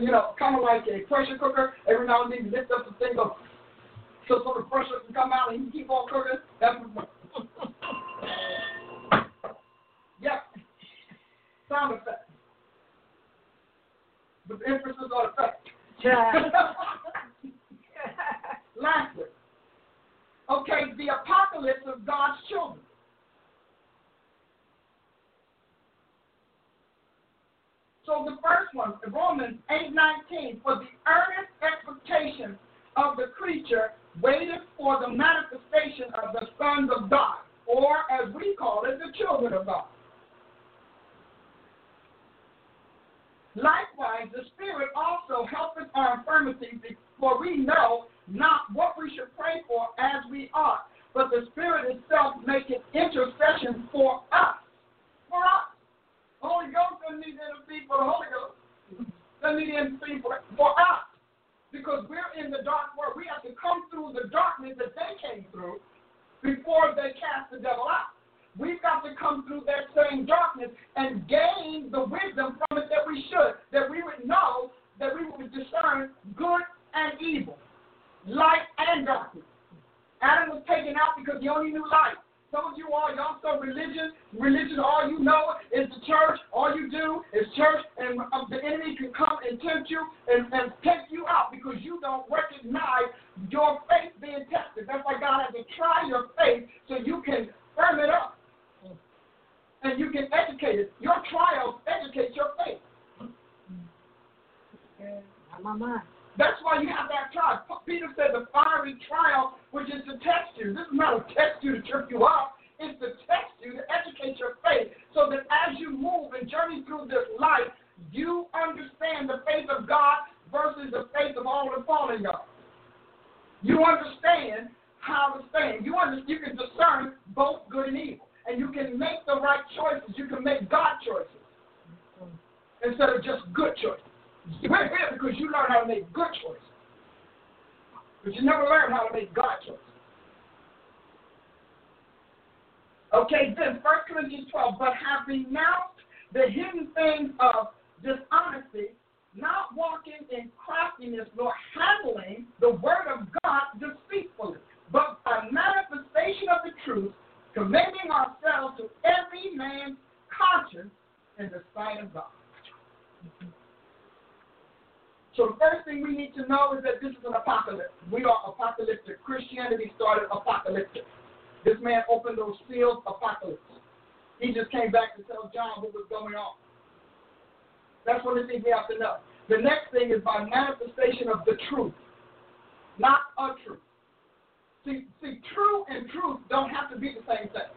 you know, kind of like a pressure cooker. Every now and then you lift up the thing, go, so so the pressure can come out and you keep on cooking. That's [LAUGHS] yep. Sound effect. With emphasis on effect. Lastly, okay, the apocalypse of God's children. So the first one, Romans 8:19, for the earnest expectation of the creature waited for the manifestation of the sons of God, or as we call it, the children of God. Likewise, the Spirit also helpeth our infirmities, for we know not what we should pray for as we ought, but the Spirit itself maketh intercession for us. For us. The Holy Ghost doesn't need to intercede for the Holy Ghost. Doesn't need to intercede for, for us. Because we're in the dark world. We have to come through the darkness that they came through before they cast the devil out. We've got to come through that same darkness and gain the wisdom from it that we should, that we would know, that we would discern good and evil, light and darkness. Adam was taken out because he only knew light. Some of you all, y'all so religion, religion, all you know is the church. All you do is church, and um, the enemy can come and tempt you and, and take you out because you don't recognize your faith being tested. That's why God has to try your faith so you can firm it up and you can educate it. Your trials educate your faith. That's why you have that trial. Peter said the fiery trial, which is to test you. This is not a test you to trip you up. It's to test you, to educate your faith, so that as you move and journey through this life, you understand the faith of God versus the faith of all the fallen gods. You understand how to stand. You, understand, you can discern both good and evil and you can make the right choices. You can make God choices instead of just good choices. We're [LAUGHS] here because you learn how to make good choices, but you never learn how to make God choices. Okay, then 1 Corinthians 12, but have renounced the hidden things of dishonesty, not walking in craftiness, nor handling the word of God deceitfully, but by manifestation of the truth, commending ourselves to every man's conscience in the sight of God. So the first thing we need to know is that this is an apocalypse. We are apocalyptic. Christianity started apocalyptic. This man opened those seals, apocalypse. He just came back to tell John what was going on. That's one of the things we have to know. The next thing is by manifestation of the truth, not a truth. See, see, true and truth don't have to be the same thing.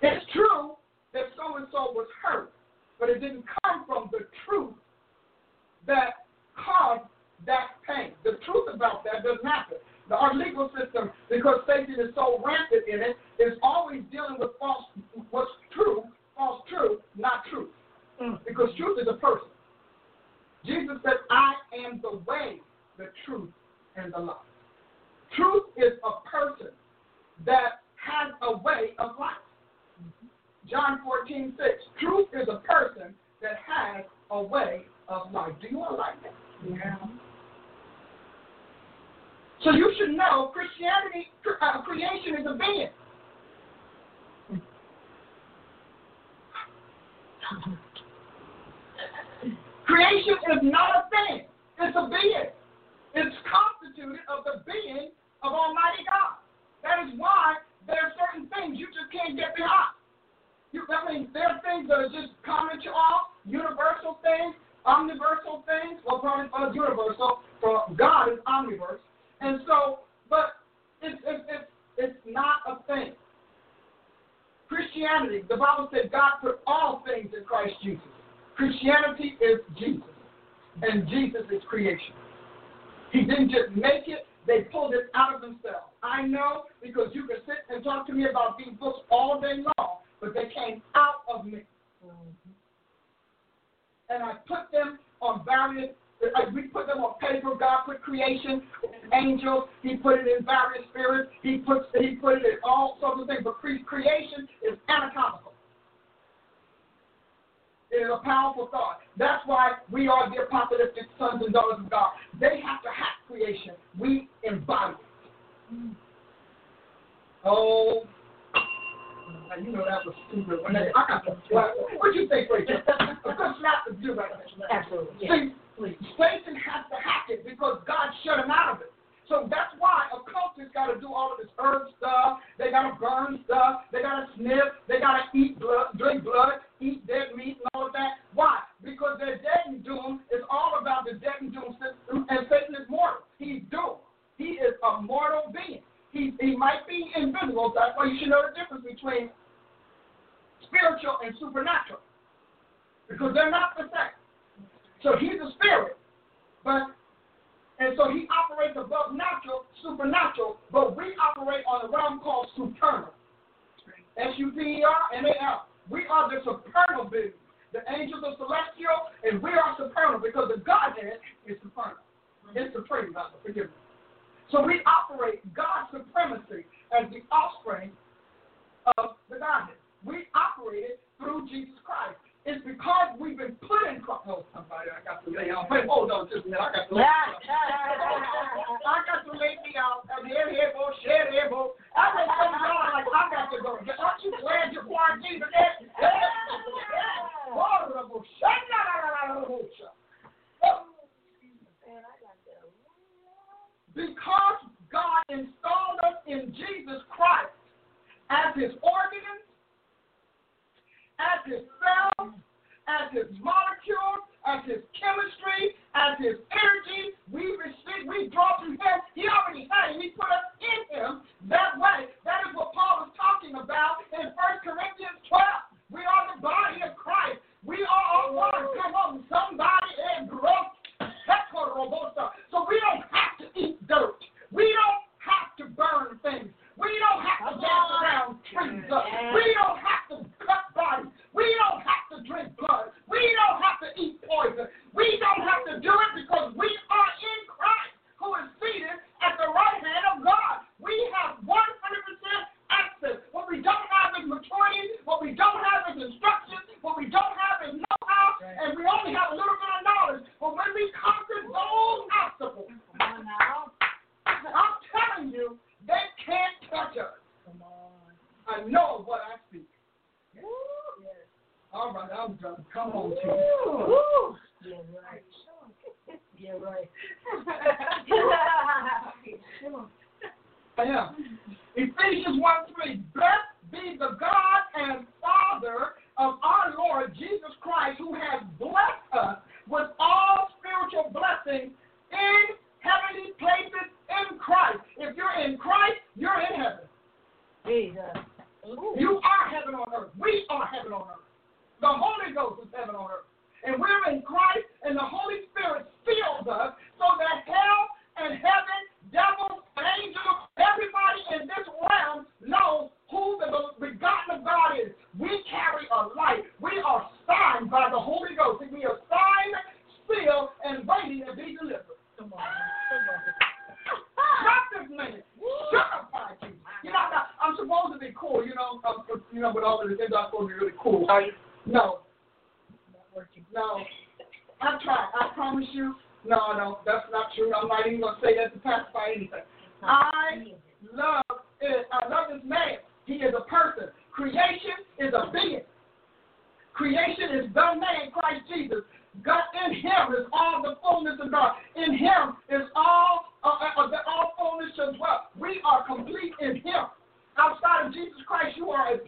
It's true that so and so was hurt, but it didn't come from the truth that caused that pain. The truth about that doesn't happen. Our legal system, because Satan is so rampant in it, is always dealing with false, what's true, false truth, not truth. Mm. Because truth is a person. Jesus said, I am the way, the truth, and the life. Truth is a person that has a way of life. John 14, 6. Truth is a person that has a way of life. Do you want to like that? Yeah. So you should know Christianity, uh, creation is a being. Creation is not a thing. It's a being. It's constituted of the being of Almighty God. That is why there are certain things you just can't get behind. You, I mean, there are things that are just common to all, universal things, omniversal things. Well, probably uh, universal, for God is omniverse. And so, but it's, it's, it's, it's not a thing. Christianity, the Bible says God put all things in Christ Jesus. Christianity is Jesus, and Jesus is creation. He didn't just make it, they pulled it out of themselves. I know because you can sit and talk to me about these books all day long, but they came out of me. Mm-hmm. And I put them on various, like we put them on paper. God put creation and angels. He put it in various spirits. He puts, He put it in all sorts of things. But creation is anatomical. It is a powerful thought. That's why we are the apocalyptic sons and daughters of God. They have to hack creation. We embody it. Oh, now you know that was stupid. I got the what, do you think, Rachel? Right now. Absolutely. Yeah. See,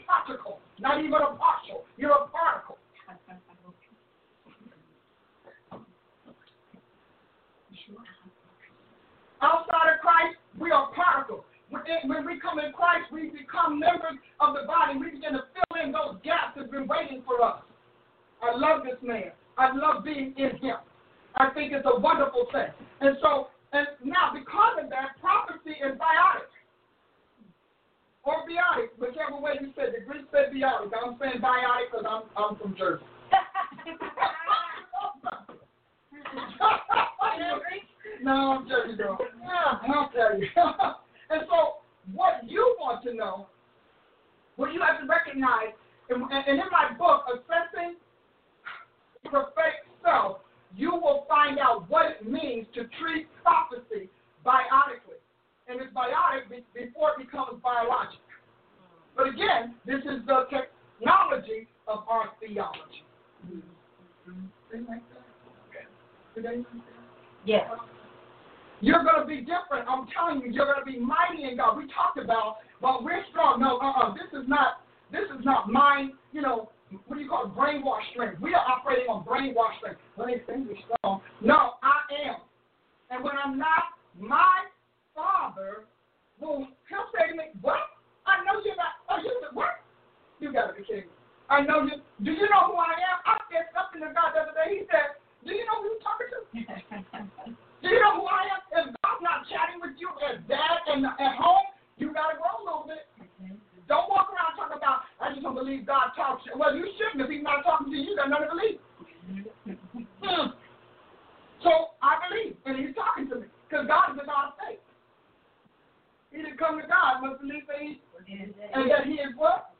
particle, not even a partial. You're a particle. Outside of Christ, we are particles. When we come in Christ, we become members of the body. We begin to fill in those gaps that have been waiting for us. I love this man. I love being in him. I think it's a wonderful thing. And so, and now because of that, prophecy is biotic. Or biotic, whichever way you say. The Greek said biotic. I'm saying biotic because I'm, I'm from Jersey. [LAUGHS] no, I'm Jersey girl. I'll tell you. and so, what you want to know, what you have to recognize, and, and in my book, Assessing Prophetic Self, you will find out what it means to treat prophecy biotically. And it's biotic before it becomes biologic. But again, this is the technology of our theology. Yes. You're going to be different. I'm telling you, you're going to be mighty in God. We talked about, but we're strong. No, uh-uh. This is not. This is not mind. You know, what do you call it? Brainwash strength. We are operating on brainwash strength. Let me think we're strong. No, I am. And when I'm not, my father will he'll say to me, What? I know you're not oh you said what? You gotta be kidding me. I know you do you know who I am? I said something to God the other day. He said, Do you know who you're talking to? [LAUGHS] do you know who I am? If God's not chatting with you as dad and at home, you gotta grow a little bit. Don't walk around talking about, I just don't believe God talks. Well, you shouldn't. If He's not talking to you, then nothing to believe. [LAUGHS] hmm. So I believe, and He's talking to me, because God is a God of faith. He didn't come to God, must believe that and that He is what?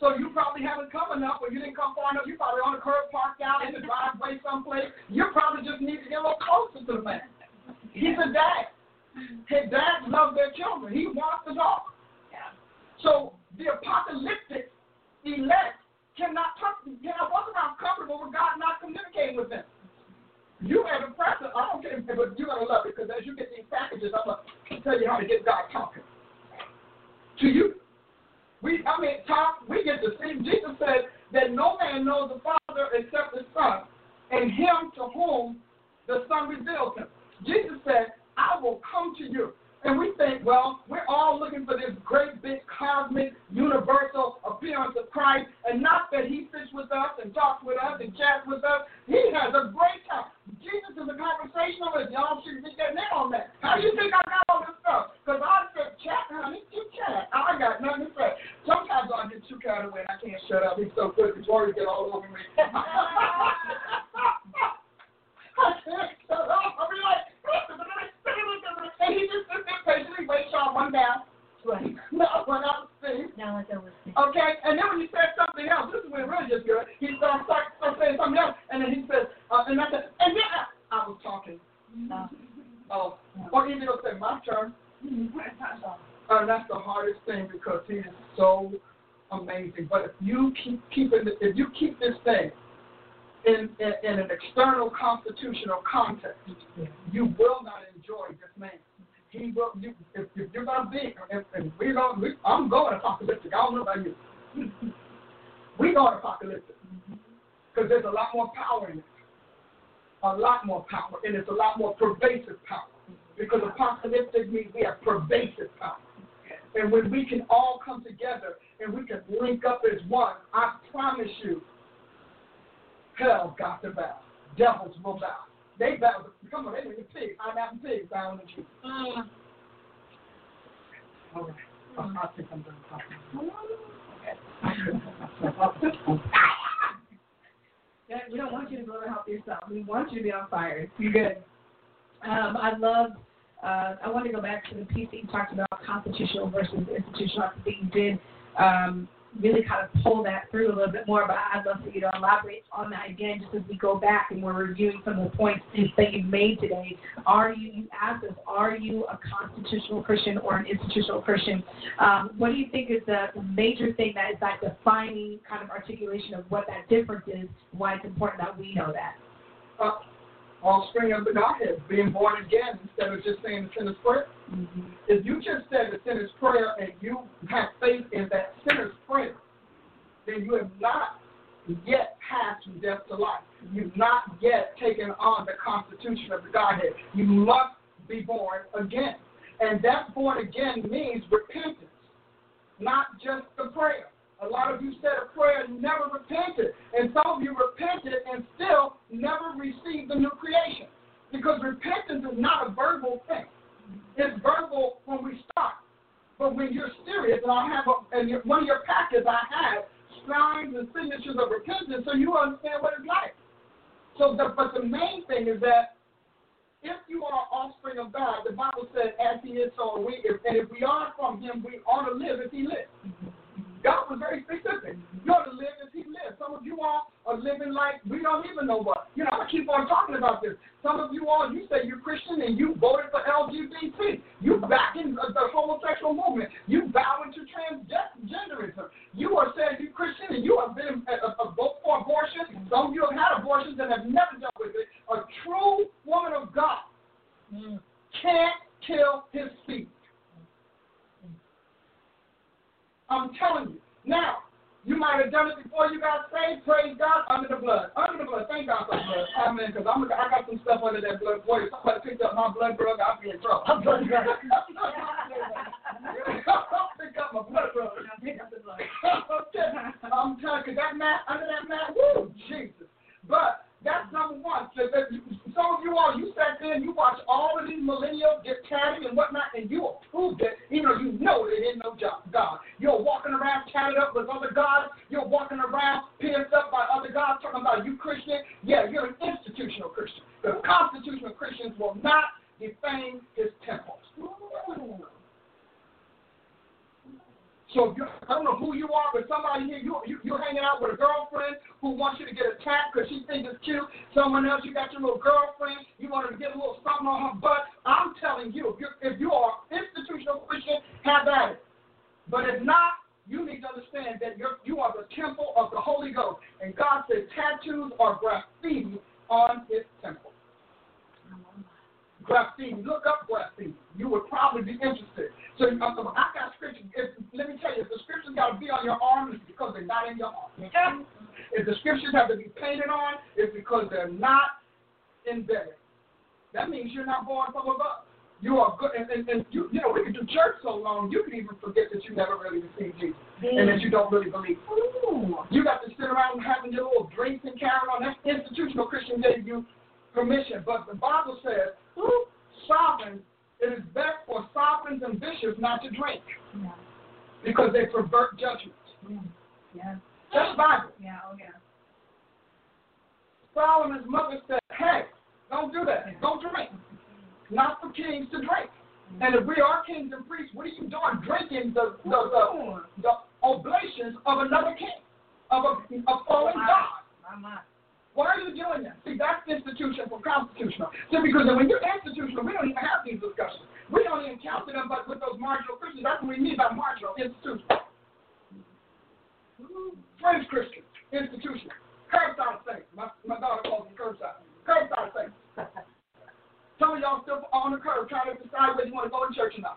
So you probably haven't come enough, or you didn't come far enough. You probably on the curb, parked out in the driveway someplace. You probably just need to get a little closer to the man. He's a dad. His dads love their children. He wants the dog. So the apocalyptic elect cannot talk, cannot walk around comfortable with God not communicating with them. You as a person, I don't care, but you're gonna love it because as you get these packages, I'm gonna tell you how to get God talking to you. We, I mean, talk. We get to see. Jesus said that no man knows the Father except the Son, and him to whom the Son reveals him. Jesus said, "I will come to you." And we think, well, we're all looking for this great, big, cosmic, universal appearance of Christ, and not that he sits with us and talks with us and chats with us. He has a great time. Jesus is a conversationalist. Y'all should get that name on that. How do you think I got all this stuff? Because I said, chat, honey, you chat. I got nothing to say. Sometimes I get too carried away and I can't shut up. He's so good. Victoria get all over me. [LAUGHS] I can't shut up. I be like, and he just sits there patiently waits y'all one down. Right. [LAUGHS] No, one out the Now it's over. Okay, and then when he says something else, this is when it really gets good. He starts, starts, starts saying something else, and then he says, uh, and I said, and then I, I was talking. No. Oh, or even he'll say, my turn. And [LAUGHS] that's the hardest thing because he is so amazing. But if you keep keeping, if you keep this thing in, in, in an external constitutional context, you will not enjoy this man. He will. You, if, if you're gonna be, if, if we're gonna, we, I'm going apocalyptic. I don't know about you. [LAUGHS] we're going apocalyptic because there's a lot more power in it. A lot more power, and it's a lot more pervasive power. Because apocalyptic means we have pervasive power. And when we can all come together and we can link up as one, I promise you, hell got to bow. Devils will bow. They bow. Come on, they make pigs. I'm having pigs bowing at you. Mm. All right. I, I think I'm done talking. [LAUGHS] Yeah, we don't want you to blow it help yourself. We want you to be on fire. You're good. Um, I love. Uh, I want to go back to the piece that you talked about, constitutional versus institutional. I think you did um, really kind of pull that through a little bit more, but I'd love for you to elaborate on that again, just as we go back and we're reviewing some of the points that you've made today. Are you? You asked us, are you a constitutional Christian or an institutional Christian? Um, what do you think is the major thing that is that defining kind of articulation of what that difference is? Why it's important that we know that? Uh, offspring of the Godhead, being born again instead of just saying the sinner's prayer. Mm-hmm. If you just said the sinner's prayer and you have faith in that sinner's prayer, then you have not yet passed from death to life. You've not yet taken on the constitution of the Godhead. You must be born again. And that born again means repentance, not just the prayer. A lot of you said a prayer and never repented. And some of you repented and still never received the new creation. Because repentance is not a verbal thing. It's verbal when we start. But when you're serious, and I have a, and one of your packets I have signs and signatures of repentance, so you understand what it's like. So, the, but the main thing is that if you are offspring of God, the Bible says, "As He is, so we." If, and if we are from Him, we ought to live as He lives. God was very specific. You ought to live as he lives. Some of you all are living like we don't even know what. You know, I keep on talking about this. Some of you all, you say you're Christian and you voted for LGBT. You back in the homosexual movement. You bow into transgenderism. You are saying you're Christian and you have been a, a, a vote for abortion. Some of you have had abortions and have never dealt with it. A true woman of God mm. can't kill his seed. I'm telling you. Now, you might have done it before you got saved. Praise God under the blood. Under the blood. Thank God for the blood. Amen. Because I'm I got some stuff under that blood for you. Somebody picked up my blood drug, I'll be in trouble. I'm blood. I'll [LAUGHS] pick up my blood drug. Pick up the blood. [LAUGHS] I'm telling you, that mat under that mat, woo, Jesus. But that's number one. So that some of you all, you sat there and you watched all of these millennials get tatted and whatnot, and you approved it, even though you know they didn't know God. You're walking around tatted up with other gods. You're walking around pierced up by other gods, talking about you Christian. Yeah, you're an institutional Christian. The constitutional Christians will not defame his temples. So if you, I don't know who you are, but somebody here, you, you, you're hanging out with a girlfriend who wants you to get a tap because she thinks it's cute. Someone else, you got your little girlfriend, you want her to get a little something on her butt. I'm telling you, if, you if you are institutional Christian, have at it. But if not, you need to understand that you're, you are the temple of the Holy Ghost. And God said tattoos are graffiti on his temple graffiti. Look up graffiti. You would probably be interested. So uh, um, I got scripture. If, let me tell you, if the scriptures got to be on your arm, it's because they're not in your arm. If the scriptures have to be painted on, it's because they're not embedded. That means you're not born from above. You are good, and, and, and you, you know we can do church so long, you can even forget that you never really received Jesus, and that you don't really believe. Ooh. You got to sit around having your little drinks and carrying on. That institutional Christian gave you permission, but the Bible says Who? sovereigns, it is best for sovereigns and bishops not to drink yeah. because they pervert judgment. Yeah. yeah. That's Bible. Yeah, oh yeah. Solomon's mother said, hey, don't do that. Yeah. Don't drink. Not for kings to drink. Mm-hmm. And if we are kings and priests, what are you doing drinking the, the, the, the oblations of another king, of a, a fallen God? Why are you doing that? See, that's institutional from constitutional. See, because when you're institutional, we don't even have these discussions. We don't even count them but with those marginal Christians. That's what we mean by marginal institutional. French Christian, institutional. Curbside saints. My, my daughter calls them curbside. Curbside saints. Some of y'all still on the curb trying to decide whether you want to go to church or not.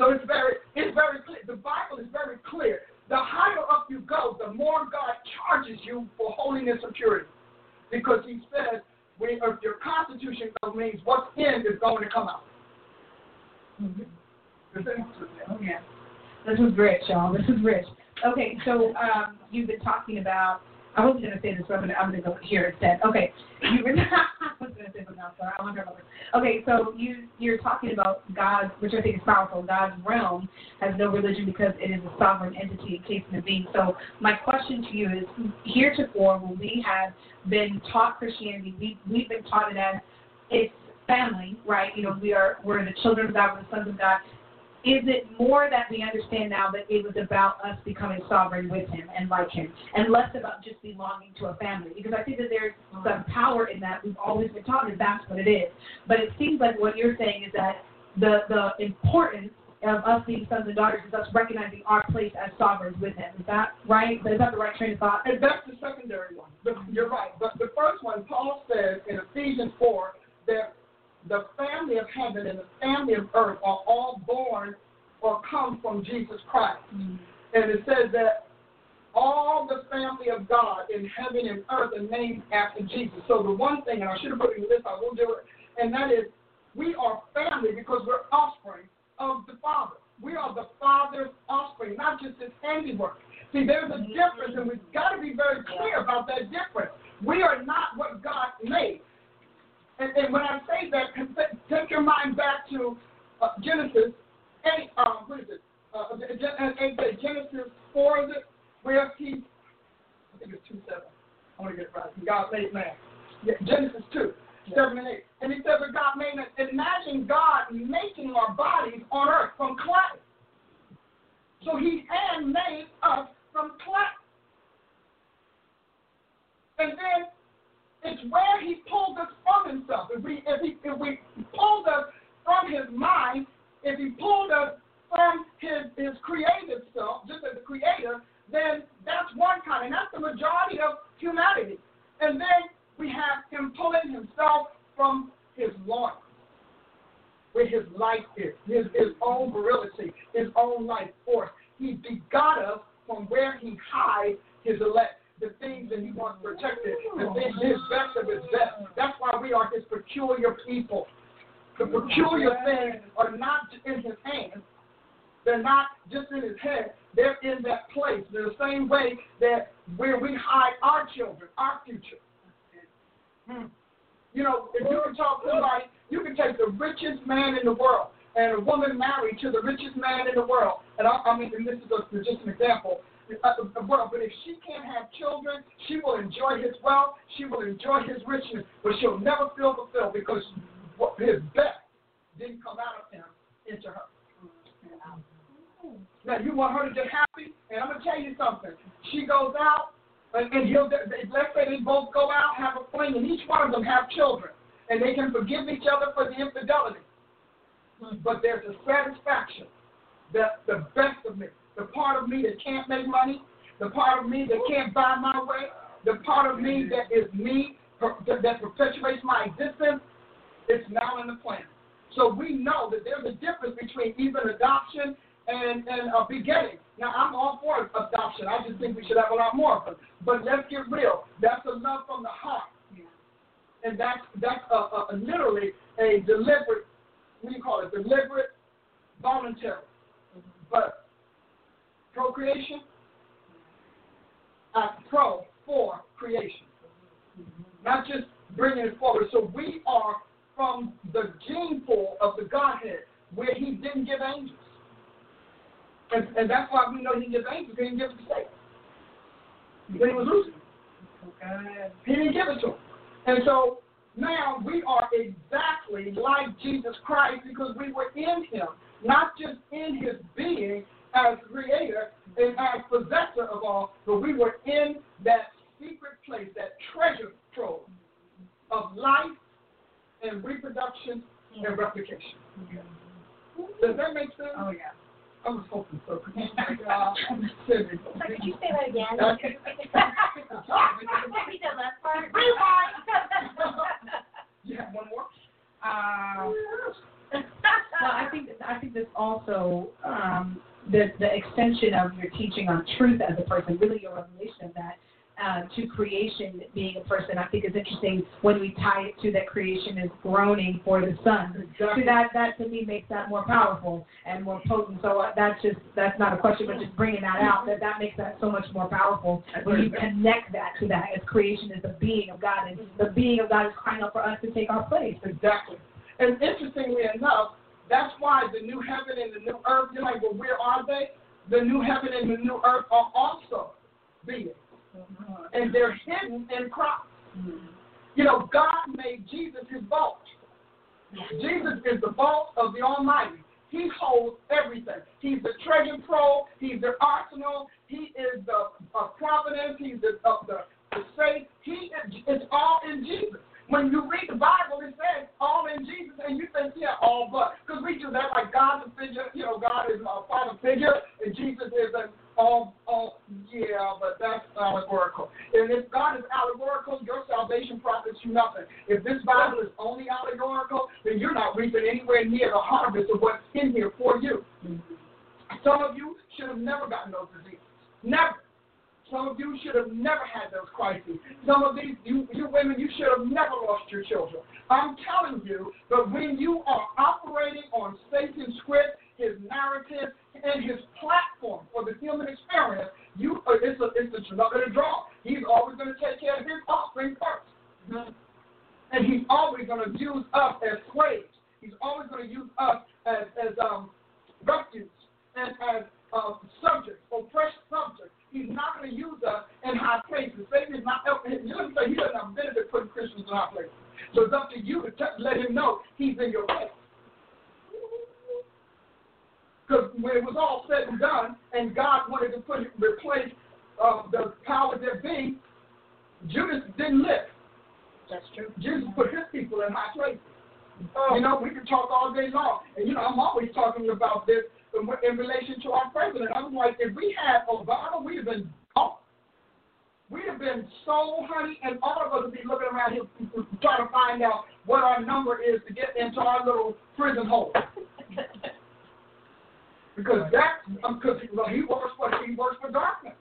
So it's very, it's very clear. The Bible is very clear the higher up you go, the more God charges you for holiness and purity. Because he says, when, if your constitution means what's in is going to come out. Mm-hmm. Oh, yeah. This is rich, y'all. This is rich. Okay, so um, you've been talking about I wasn't going to say this, but I'm to, to go here instead. Okay, you were, [LAUGHS] I was to say something else, sorry. I wonder about this. Okay, so you you're talking about God, which I think is powerful. God's realm has no religion because it is a sovereign entity in a being. So my question to you is: heretofore, when we have been taught Christianity, we we've been taught it as it's family, right? You know, we are we're the children of God, we're the sons of God is it more that we understand now that it was about us becoming sovereign with him and like him, and less about just belonging to a family? Because I think that there's some power in that. We've always been taught that that's what it is. But it seems like what you're saying is that the the importance of us being sons and daughters is us recognizing our place as sovereigns with him. Is that right? Is that the right train of thought? And that's the secondary one. You're right. But the first one, Paul says in Ephesians 4 that the family of heaven and the family of earth are all born or come from Jesus Christ. Mm-hmm. And it says that all the family of God in heaven and earth are named after Jesus. So the one thing, and I should have put it in this, I will do it, and that is we are family because we're offspring of the Father. We are the Father's offspring, not just His handiwork. See, there's a difference, and we've got to be very clear about that difference. We are not what God made. And, and when I say that, take your mind back to uh, Genesis 8, um, what is it? Uh, Genesis 4, is it? Where he, I think it's 2 7. I want to get it right. God made man. Yeah, Genesis 2, yeah. 7 and 8. And he said that God made us. Imagine God making our bodies on earth from clay. So he hand made us from clay. And then it's where he pulled us from himself. If we if he if we pulled us from his mind, if he pulled us from his his creative self, just as a creator, then that's one kind, and that's the majority of humanity. And then we have him pulling himself from his loins, where his life is, his his own virility, his own life force. He begot us from where he hides his elect the things that he wants protected, the things his best of his best. That's why we are his peculiar people. The peculiar things are not in his hands. They're not just in his head. They're in that place. They're the same way that where we hide our children, our future. Hmm. You know, if you can talk to somebody, you can take the richest man in the world and a woman married to the richest man in the world. And I, I mean, and this is a, just an example well, but if she can't have children, she will enjoy his wealth, she will enjoy his riches, but she'll never feel fulfilled because his best didn't come out of him into her. Now you want her to get happy, and I'm gonna tell you something. She goes out, and, and he'll let's say they both go out, have a fling, and each one of them have children, and they can forgive each other for the infidelity. But there's a satisfaction that the best of me the part of me that can't make money, the part of me that can't buy my way, the part of me that is me, that perpetuates my existence, it's now in the plan. So we know that there's a difference between even adoption and, and a begetting. Now, I'm all for adoption. I just think we should have a lot more of them. But let's get real. That's a love from the heart. And that's, that's a, a, a literally a deliberate, what do you call it, deliberate, voluntary. But procreation? Uh, pro for creation. Not just bringing it forward. So we are from the gene pool of the Godhead where he didn't give angels. And, and that's why we know he didn't give angels, he didn't give it to Satan. When he was losing. Okay. He didn't give it to him. And so now we are exactly like Jesus Christ because we were in him, not just in his being, as creator and as possessor of all, but we were in that secret place, that treasure trove of life and reproduction and replication. Does that make sense? Oh, yeah. I was hoping so. [LAUGHS] Could you say that again? [LAUGHS] Okay. Repeat that last part. [LAUGHS] you have one more? Uh, well, I think I think this also um, the, the extension of your teaching on truth as a person, really your revelation of that, uh, to creation being a person, I think is interesting when we tie it to that creation is groaning for the Son. Exactly. So that that to me makes that more powerful and more potent. So uh, that's just that's not a question, but just bringing that out that that makes that so much more powerful when you connect that to that as creation is the being of God and the being of God is crying out for us to take our place. Exactly. And interestingly enough, that's why the new heaven and the new earth, you're like, well, where are they? The new heaven and the new earth are also being. Mm-hmm. And they're hidden in Christ. Mm-hmm. You know, God made Jesus his vault. Jesus is the vault of the Almighty. He holds everything. He's the treasure trove. He's the arsenal. He is the uh, providence. He's the, uh, the, the safe. He is, it's all in Jesus. When you read the Bible, it says all in Jesus, and you think, yeah, all but. Because we do that like God's a figure, you know, God is a father figure, and Jesus is an all, all, yeah, but that's allegorical. And if God is allegorical, your salvation profits you nothing. If this Bible is only allegorical, then you're not reaping anywhere near the harvest of what's in here for you. Some of you should have never gotten those diseases. Never. Some of you should have never had those crises. Some of these, you, you women, you should have never lost your children. I'm telling you that when you are operating on Satan's script, his narrative, and his platform for the human experience, you uh, it's a it's a of the draw. He's always going to take care of his offspring 1st and he's always going to use us as slaves. He's always going to use us as as um refuge and as uh, subjects, oppressed subjects. He's not going to use us in high places. Satan is not. You let me say, he doesn't have benefit putting Christians in high places. So it's up to you to t- let him know he's in your place. Because when it was all said and done, and God wanted to put replace uh, the power that be, Judas didn't live. That's true. Jesus put his people in high places. You know, we can talk all day long. And, you know, I'm always talking about this in, relation to our president. I'm like, if we had Obama, we'd have been gone. We'd have been so honey, and all of us would be looking around here trying to find out what our number is to get into our little prison hole. because that, because um, he works for he works for darkness.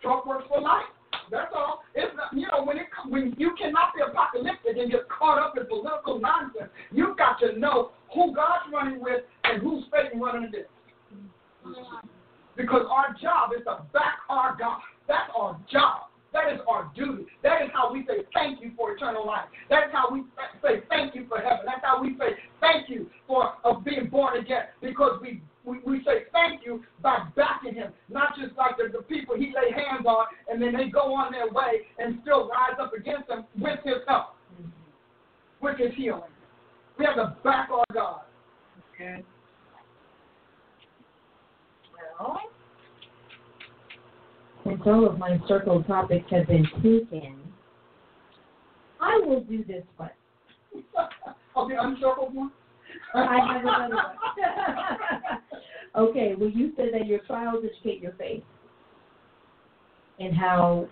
Trump works for light. That's all. It's not, you know when it when you cannot be apocalyptic and get caught up in political nonsense. You've got to know who God's running with and who's Satan running against. Because our job is to back our God. That's our job. That is our duty. That is how we say thank you for eternal life. That's how we say thank you for heaven. That's how we say thank you for uh, being born again. Because we, we, we say thank you by backing him, not just like the, the people he lay hands on and then they go on their way and still rise up against him with his help, with his healing. We have to back our God. Okay. Well, Since all of my circle topics have been taken, I will do this one. [LAUGHS] okay, uncircled one. I have another one. [LAUGHS] okay, well, you said that your trials educate your faith, and how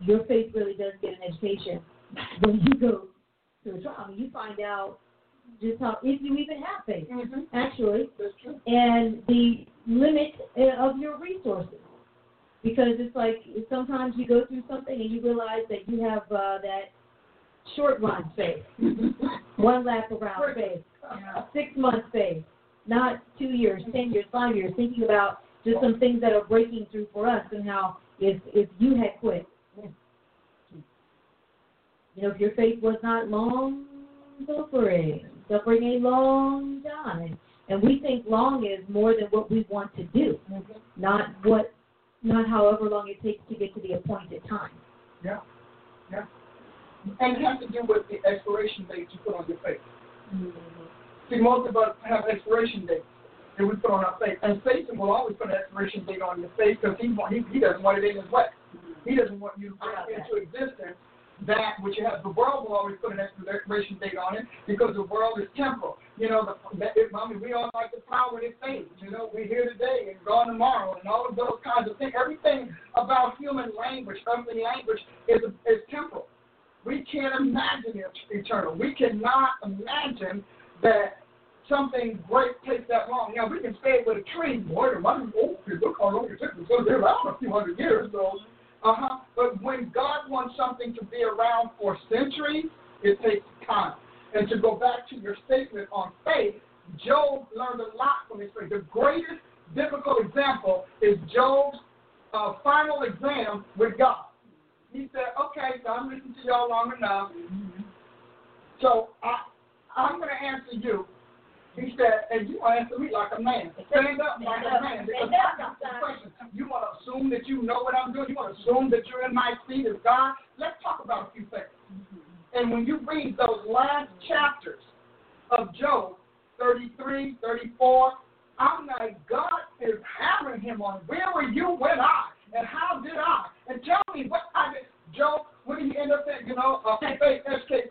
your faith really does get an education when you go to a trial. I mean, you find out just how if you even have faith, Mm-hmm. actually, and the limit uh, of your resources. Because it's like sometimes you go through something and you realize that you have uh, that short run faith, [LAUGHS] one lap around faith, six months faith, not two years, ten years, five years. Thinking about just some things that are breaking through for us and how if if you had quit, you know, if your faith was not long suffering, suffering a long time, and we think long is more than what we want to do, not what, not however long it takes to get to the appointed time. Yeah, yeah. And it has to do with the expiration date you put on your face. See, most of us have expiration dates that we put on our face, and Satan will always put an expiration date on your face because he, want- he he doesn't want it in his way. He doesn't want you ah, to bring into existence that which you have. The world will always put an expiration date on it because the world is temporal. You know, the, that, it, I mean, we all like the power and it fades. You know, we're here today and gone tomorrow, and all of those kinds of things. Everything about human language, earthly language, is is temporal. We can't imagine it eternal. We cannot imagine that something great takes that long. Now we can it with a tree, boy, the money, oh, look how long it took. It's going to be around a few hundred years, so. Uh huh. But when God wants something to be around for centuries, it takes time. And to go back to your statement on faith, Job learned a lot from his faith. The greatest difficult example is Job's uh, final exam with God. He said, "Okay, so I'm listening to y'all long enough. So I, I'm going to answer you." He said, "And you want to answer me like a man. Stand up like a man because I got some questions. You want to assume that you know what I'm doing. You want to assume that you're in my seat as God. Let's talk about a few things." And when you read those last chapters of Job, 33, 34, I'm like, God is hammering him on where were you when I and how did I? And tell me what I did. Job, what did he end up saying? You know, uh, faith, SK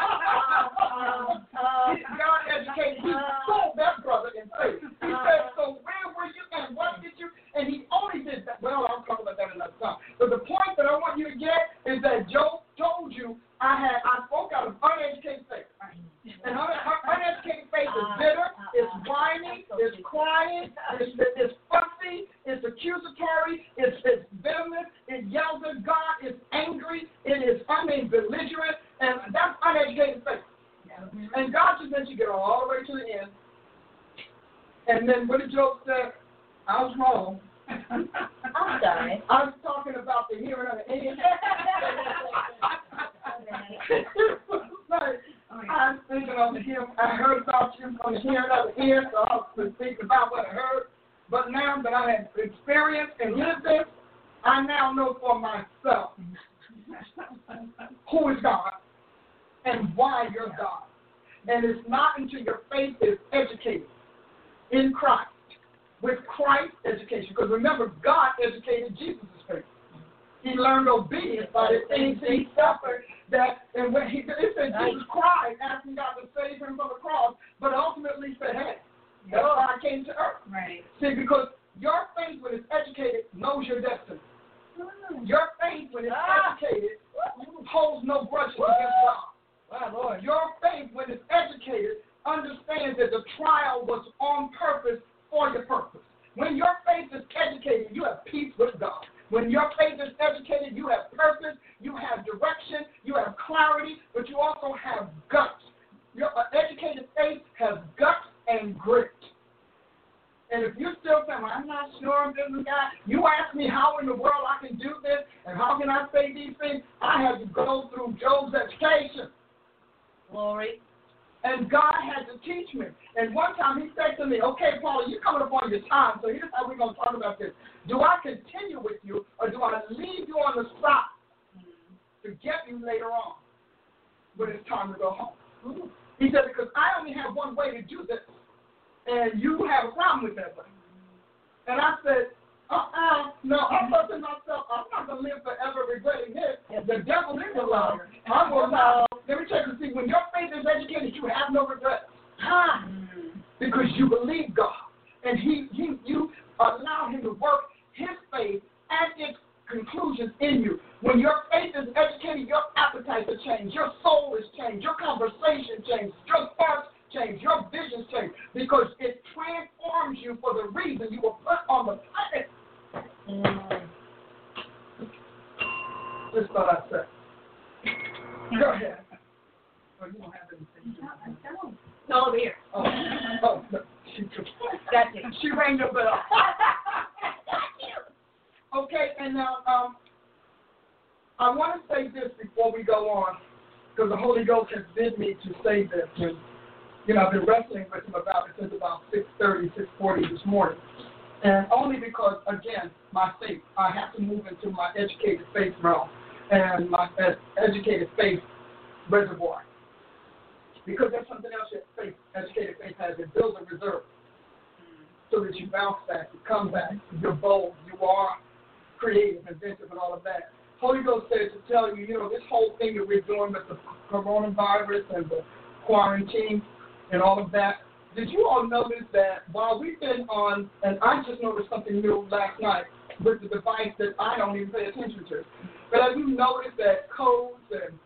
noticed something new last night with the device that I don't even pay attention to, but have you noticed that codes and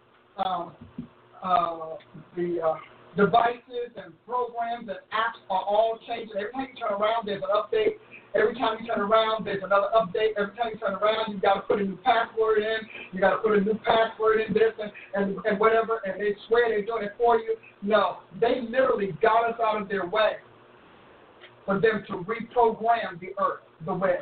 um, uh, the uh, devices and programs and apps are all changing. Every time you turn around, there's an update. Every time you turn around, there's another update. Every time you turn around, you got to put a new password in. You got to put a new password in this and, and, and whatever, and they swear they're doing it for you. No, they literally got us out of their way for them to reprogram the earth, the web,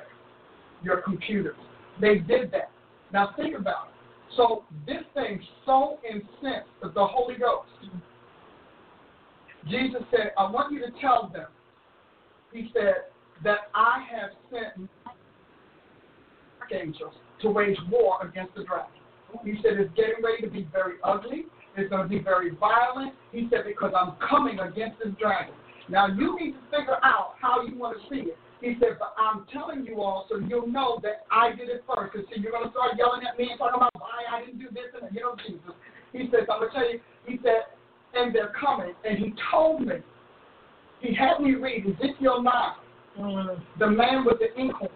your computers. They did that. Now think about it. So this thing so incensed the Holy Ghost Jesus said, I want you to tell them, he said, that I have sent angels to wage war against the dragon. He said it's getting ready to be very ugly. It's going to be very violent. He said, because I'm coming against this dragon. Now, you need to figure out how you want to see it. He said, but I'm telling you all so you'll know that I did it first. Because, see, you're going to start yelling at me and talking about why I didn't do this. And, you know, Jesus. He says, I'm going to tell you, he said, and they're coming. And he told me, he had me read Ezekiel 9, mm. the man with the inkhorn.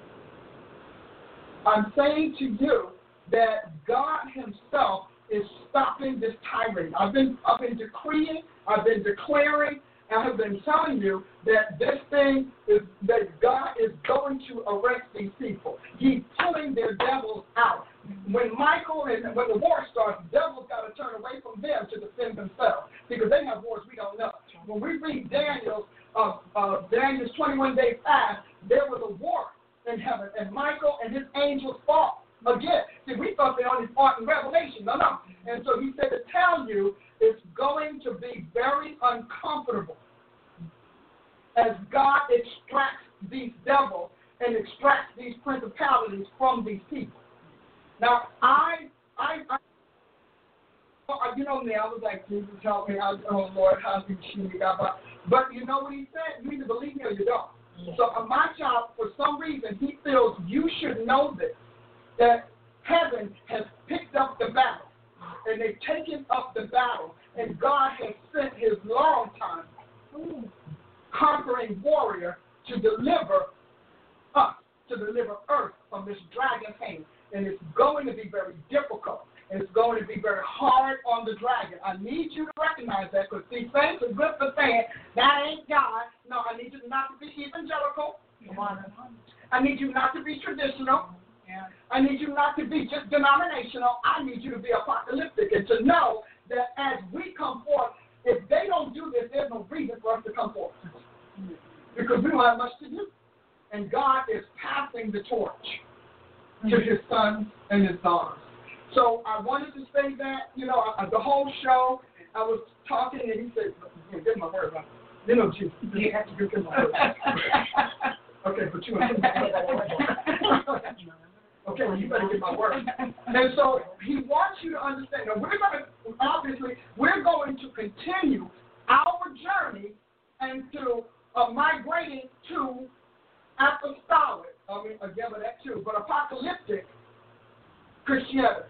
I'm saying to you that God Himself is stopping this tirade. I've been, I've been decreeing, I've been declaring, and I've been telling you that this thing is that God is going to arrest these people. He's pulling their devils out. When Michael and when the war starts, devils got to turn away from them to defend themselves because they have wars we don't know. When we then when they fast, there was a war in heaven, and Michael and his angels fought again. See, we thought they only fought in Revelation. No, no. And so he said to tell you it's going to be very uncomfortable as God extracts these devils and extracts these principalities from these people. Now, I, I, I you know me, I was like, Jesus help me. I oh Lord, how do you God? But, but you know what he said? You either believe me or you don't. So uh, my job, for some reason, he feels you should know this, that heaven has picked up the battle, and they've taken up the battle, and God has sent his long time conquering warrior to deliver us, to deliver earth from this dragon hand. And it's going to be very difficult. And it's going to be very hard on the dragon. I need you to recognize that because these things are good for saying, that ain't God. No, I need you not to be evangelical. I need you not to be traditional. I need you not to be just denominational. I need you to be apocalyptic and to know that as we come forth, if they don't do this, there's no reason for us to come forth. Because we don't have much to do. And God is passing the torch to mm-hmm. his sons and his daughters. So I wanted to say that, you know, the whole show, I was talking and he said, get my word, you know, Jesus, you have to get my word. [LAUGHS] okay, but you [LAUGHS] [LAUGHS] Okay, well, you better get my word. And so he wants you to understand. Now, we're going to, obviously, we're going to continue our journey into uh, migrating to apostolic, I mean, again, but that too, but apocalyptic Christianity.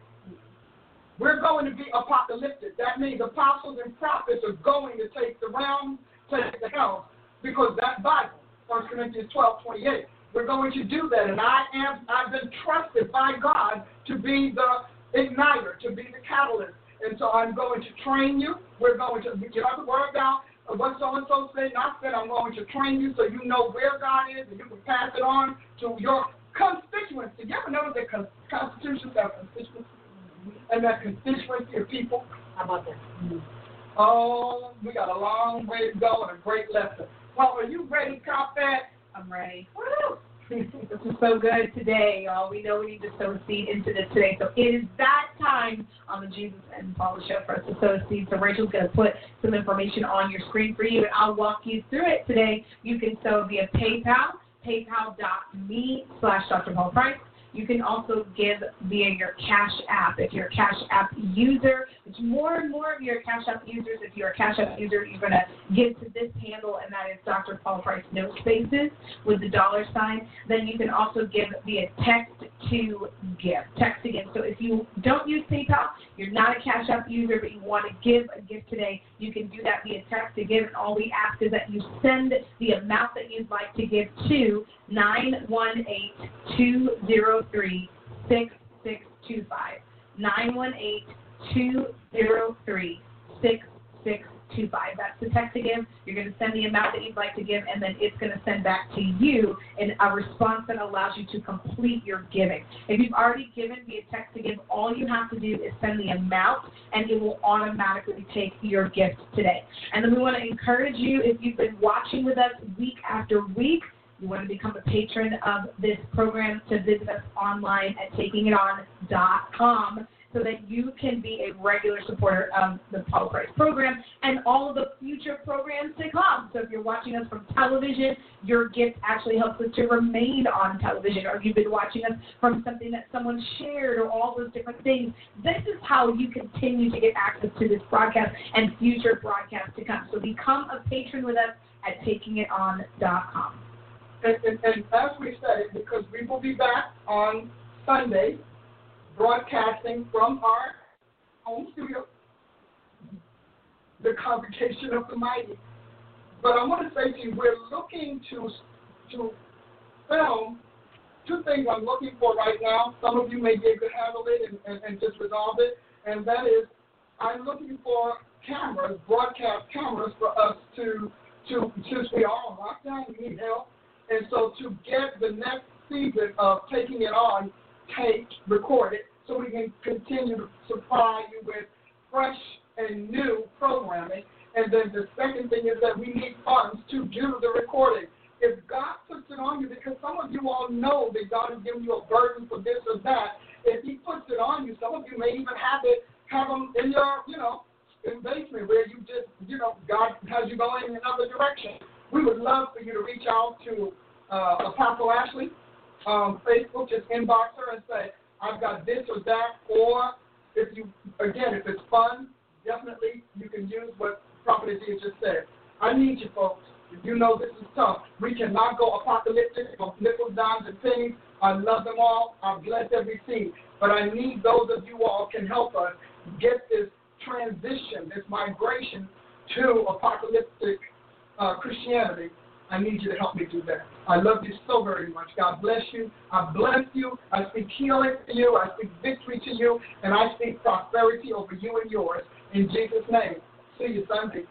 We're going to be apocalyptic. That means apostles and prophets are going to take the realm, take the helm, because that Bible, 1 Corinthians 12, 28, we're going to do that. And I am I've been trusted by God to be the igniter, to be the catalyst. And so I'm going to train you. We're going to get out the word out. What so and so said, not said, I'm going to train you so you know where God is and you can pass it on to your constituency. You ever notice that constitutions have constituency? and that constituency of people. How about that? Oh, we got a long way to go and a great lesson. Well, are you ready, Cop That? I'm ready. Woo! [LAUGHS] this is so good today, y'all. We know we need to sow seed into this today. So it is that time on the Jesus and Paula show for us to sow seed. So Rachel's going to put some information on your screen for you, and I'll walk you through it today. You can sow via PayPal, paypal.me slash Dr. Paula Price. You can also give via your Cash App. If you're a Cash App user, which more and more of your Cash App users, if you're a Cash App user, you're going to give to this handle, and that is Dr. Paula Price No Spaces with the dollar sign. Then you can also give via text to give. Text again. So if you don't use PayPal, you're not a Cash App user, but you want to give a gift today, you can do that via text to give. And all we ask is that you send the amount that you'd like to give to 918 203 6625. 918 203 6625. That's the text to give. You're going to send the amount that you'd like to give, and then it's going to send back to you in a response that allows you to complete your giving. If you've already given via text to give, all you have to do is send the amount, and it will automatically take your gift today. And then we want to encourage you, if you've been watching with us week after week, you want to become a patron of this program to visit us online at takingiton.com so that you can be a regular supporter of the Paula Price program and all of the future programs to come. So if you're watching us from television, your gift actually helps us to remain on television, or you've been watching us from something that someone shared, or all those different things. This is how you continue to get access to this broadcast and future broadcasts to come. So become a patron with us at takingiton.com. And, and, and as we said because we will be back on Sunday broadcasting from our home studio, the Congregation of the Mighty. But I want to say to you, we're looking to to film two things I'm looking for right now. Some of you may be able to handle it and, and, and just resolve it, and that is I'm looking for cameras, broadcast cameras for us to to since we are on lockdown, we need help, and so to get the next season of taking it on taped, recorded, so we can continue to supply you with fresh and new programming. And then the second thing is that we need funds to do the recording. if God puts it on you, because some of you all know that God has given you a burden for this or that, if He puts it on you, some of you may even have it, have them in your, you know, in basement where you just, you know, God has you going in another direction. We would love for you to reach out to uh, Apostle Ashley, um, Facebook, just inbox her and say, I've got this or that, or if you, again, if it's fun, definitely you can use what Prophet Aziz just said. I need you folks. You know this is tough, we cannot go apocalyptic of nickels, dimes, and pennies. I love them all. I bless every seed. But I need those of you all can help us get this transition, this migration to apocalyptic uh, Christianity. I need you to help me do that. I love you so very much. God bless you. I bless you. I speak healing to you. I speak victory to you. And I speak prosperity over you and yours. In Jesus' name. See you Sunday.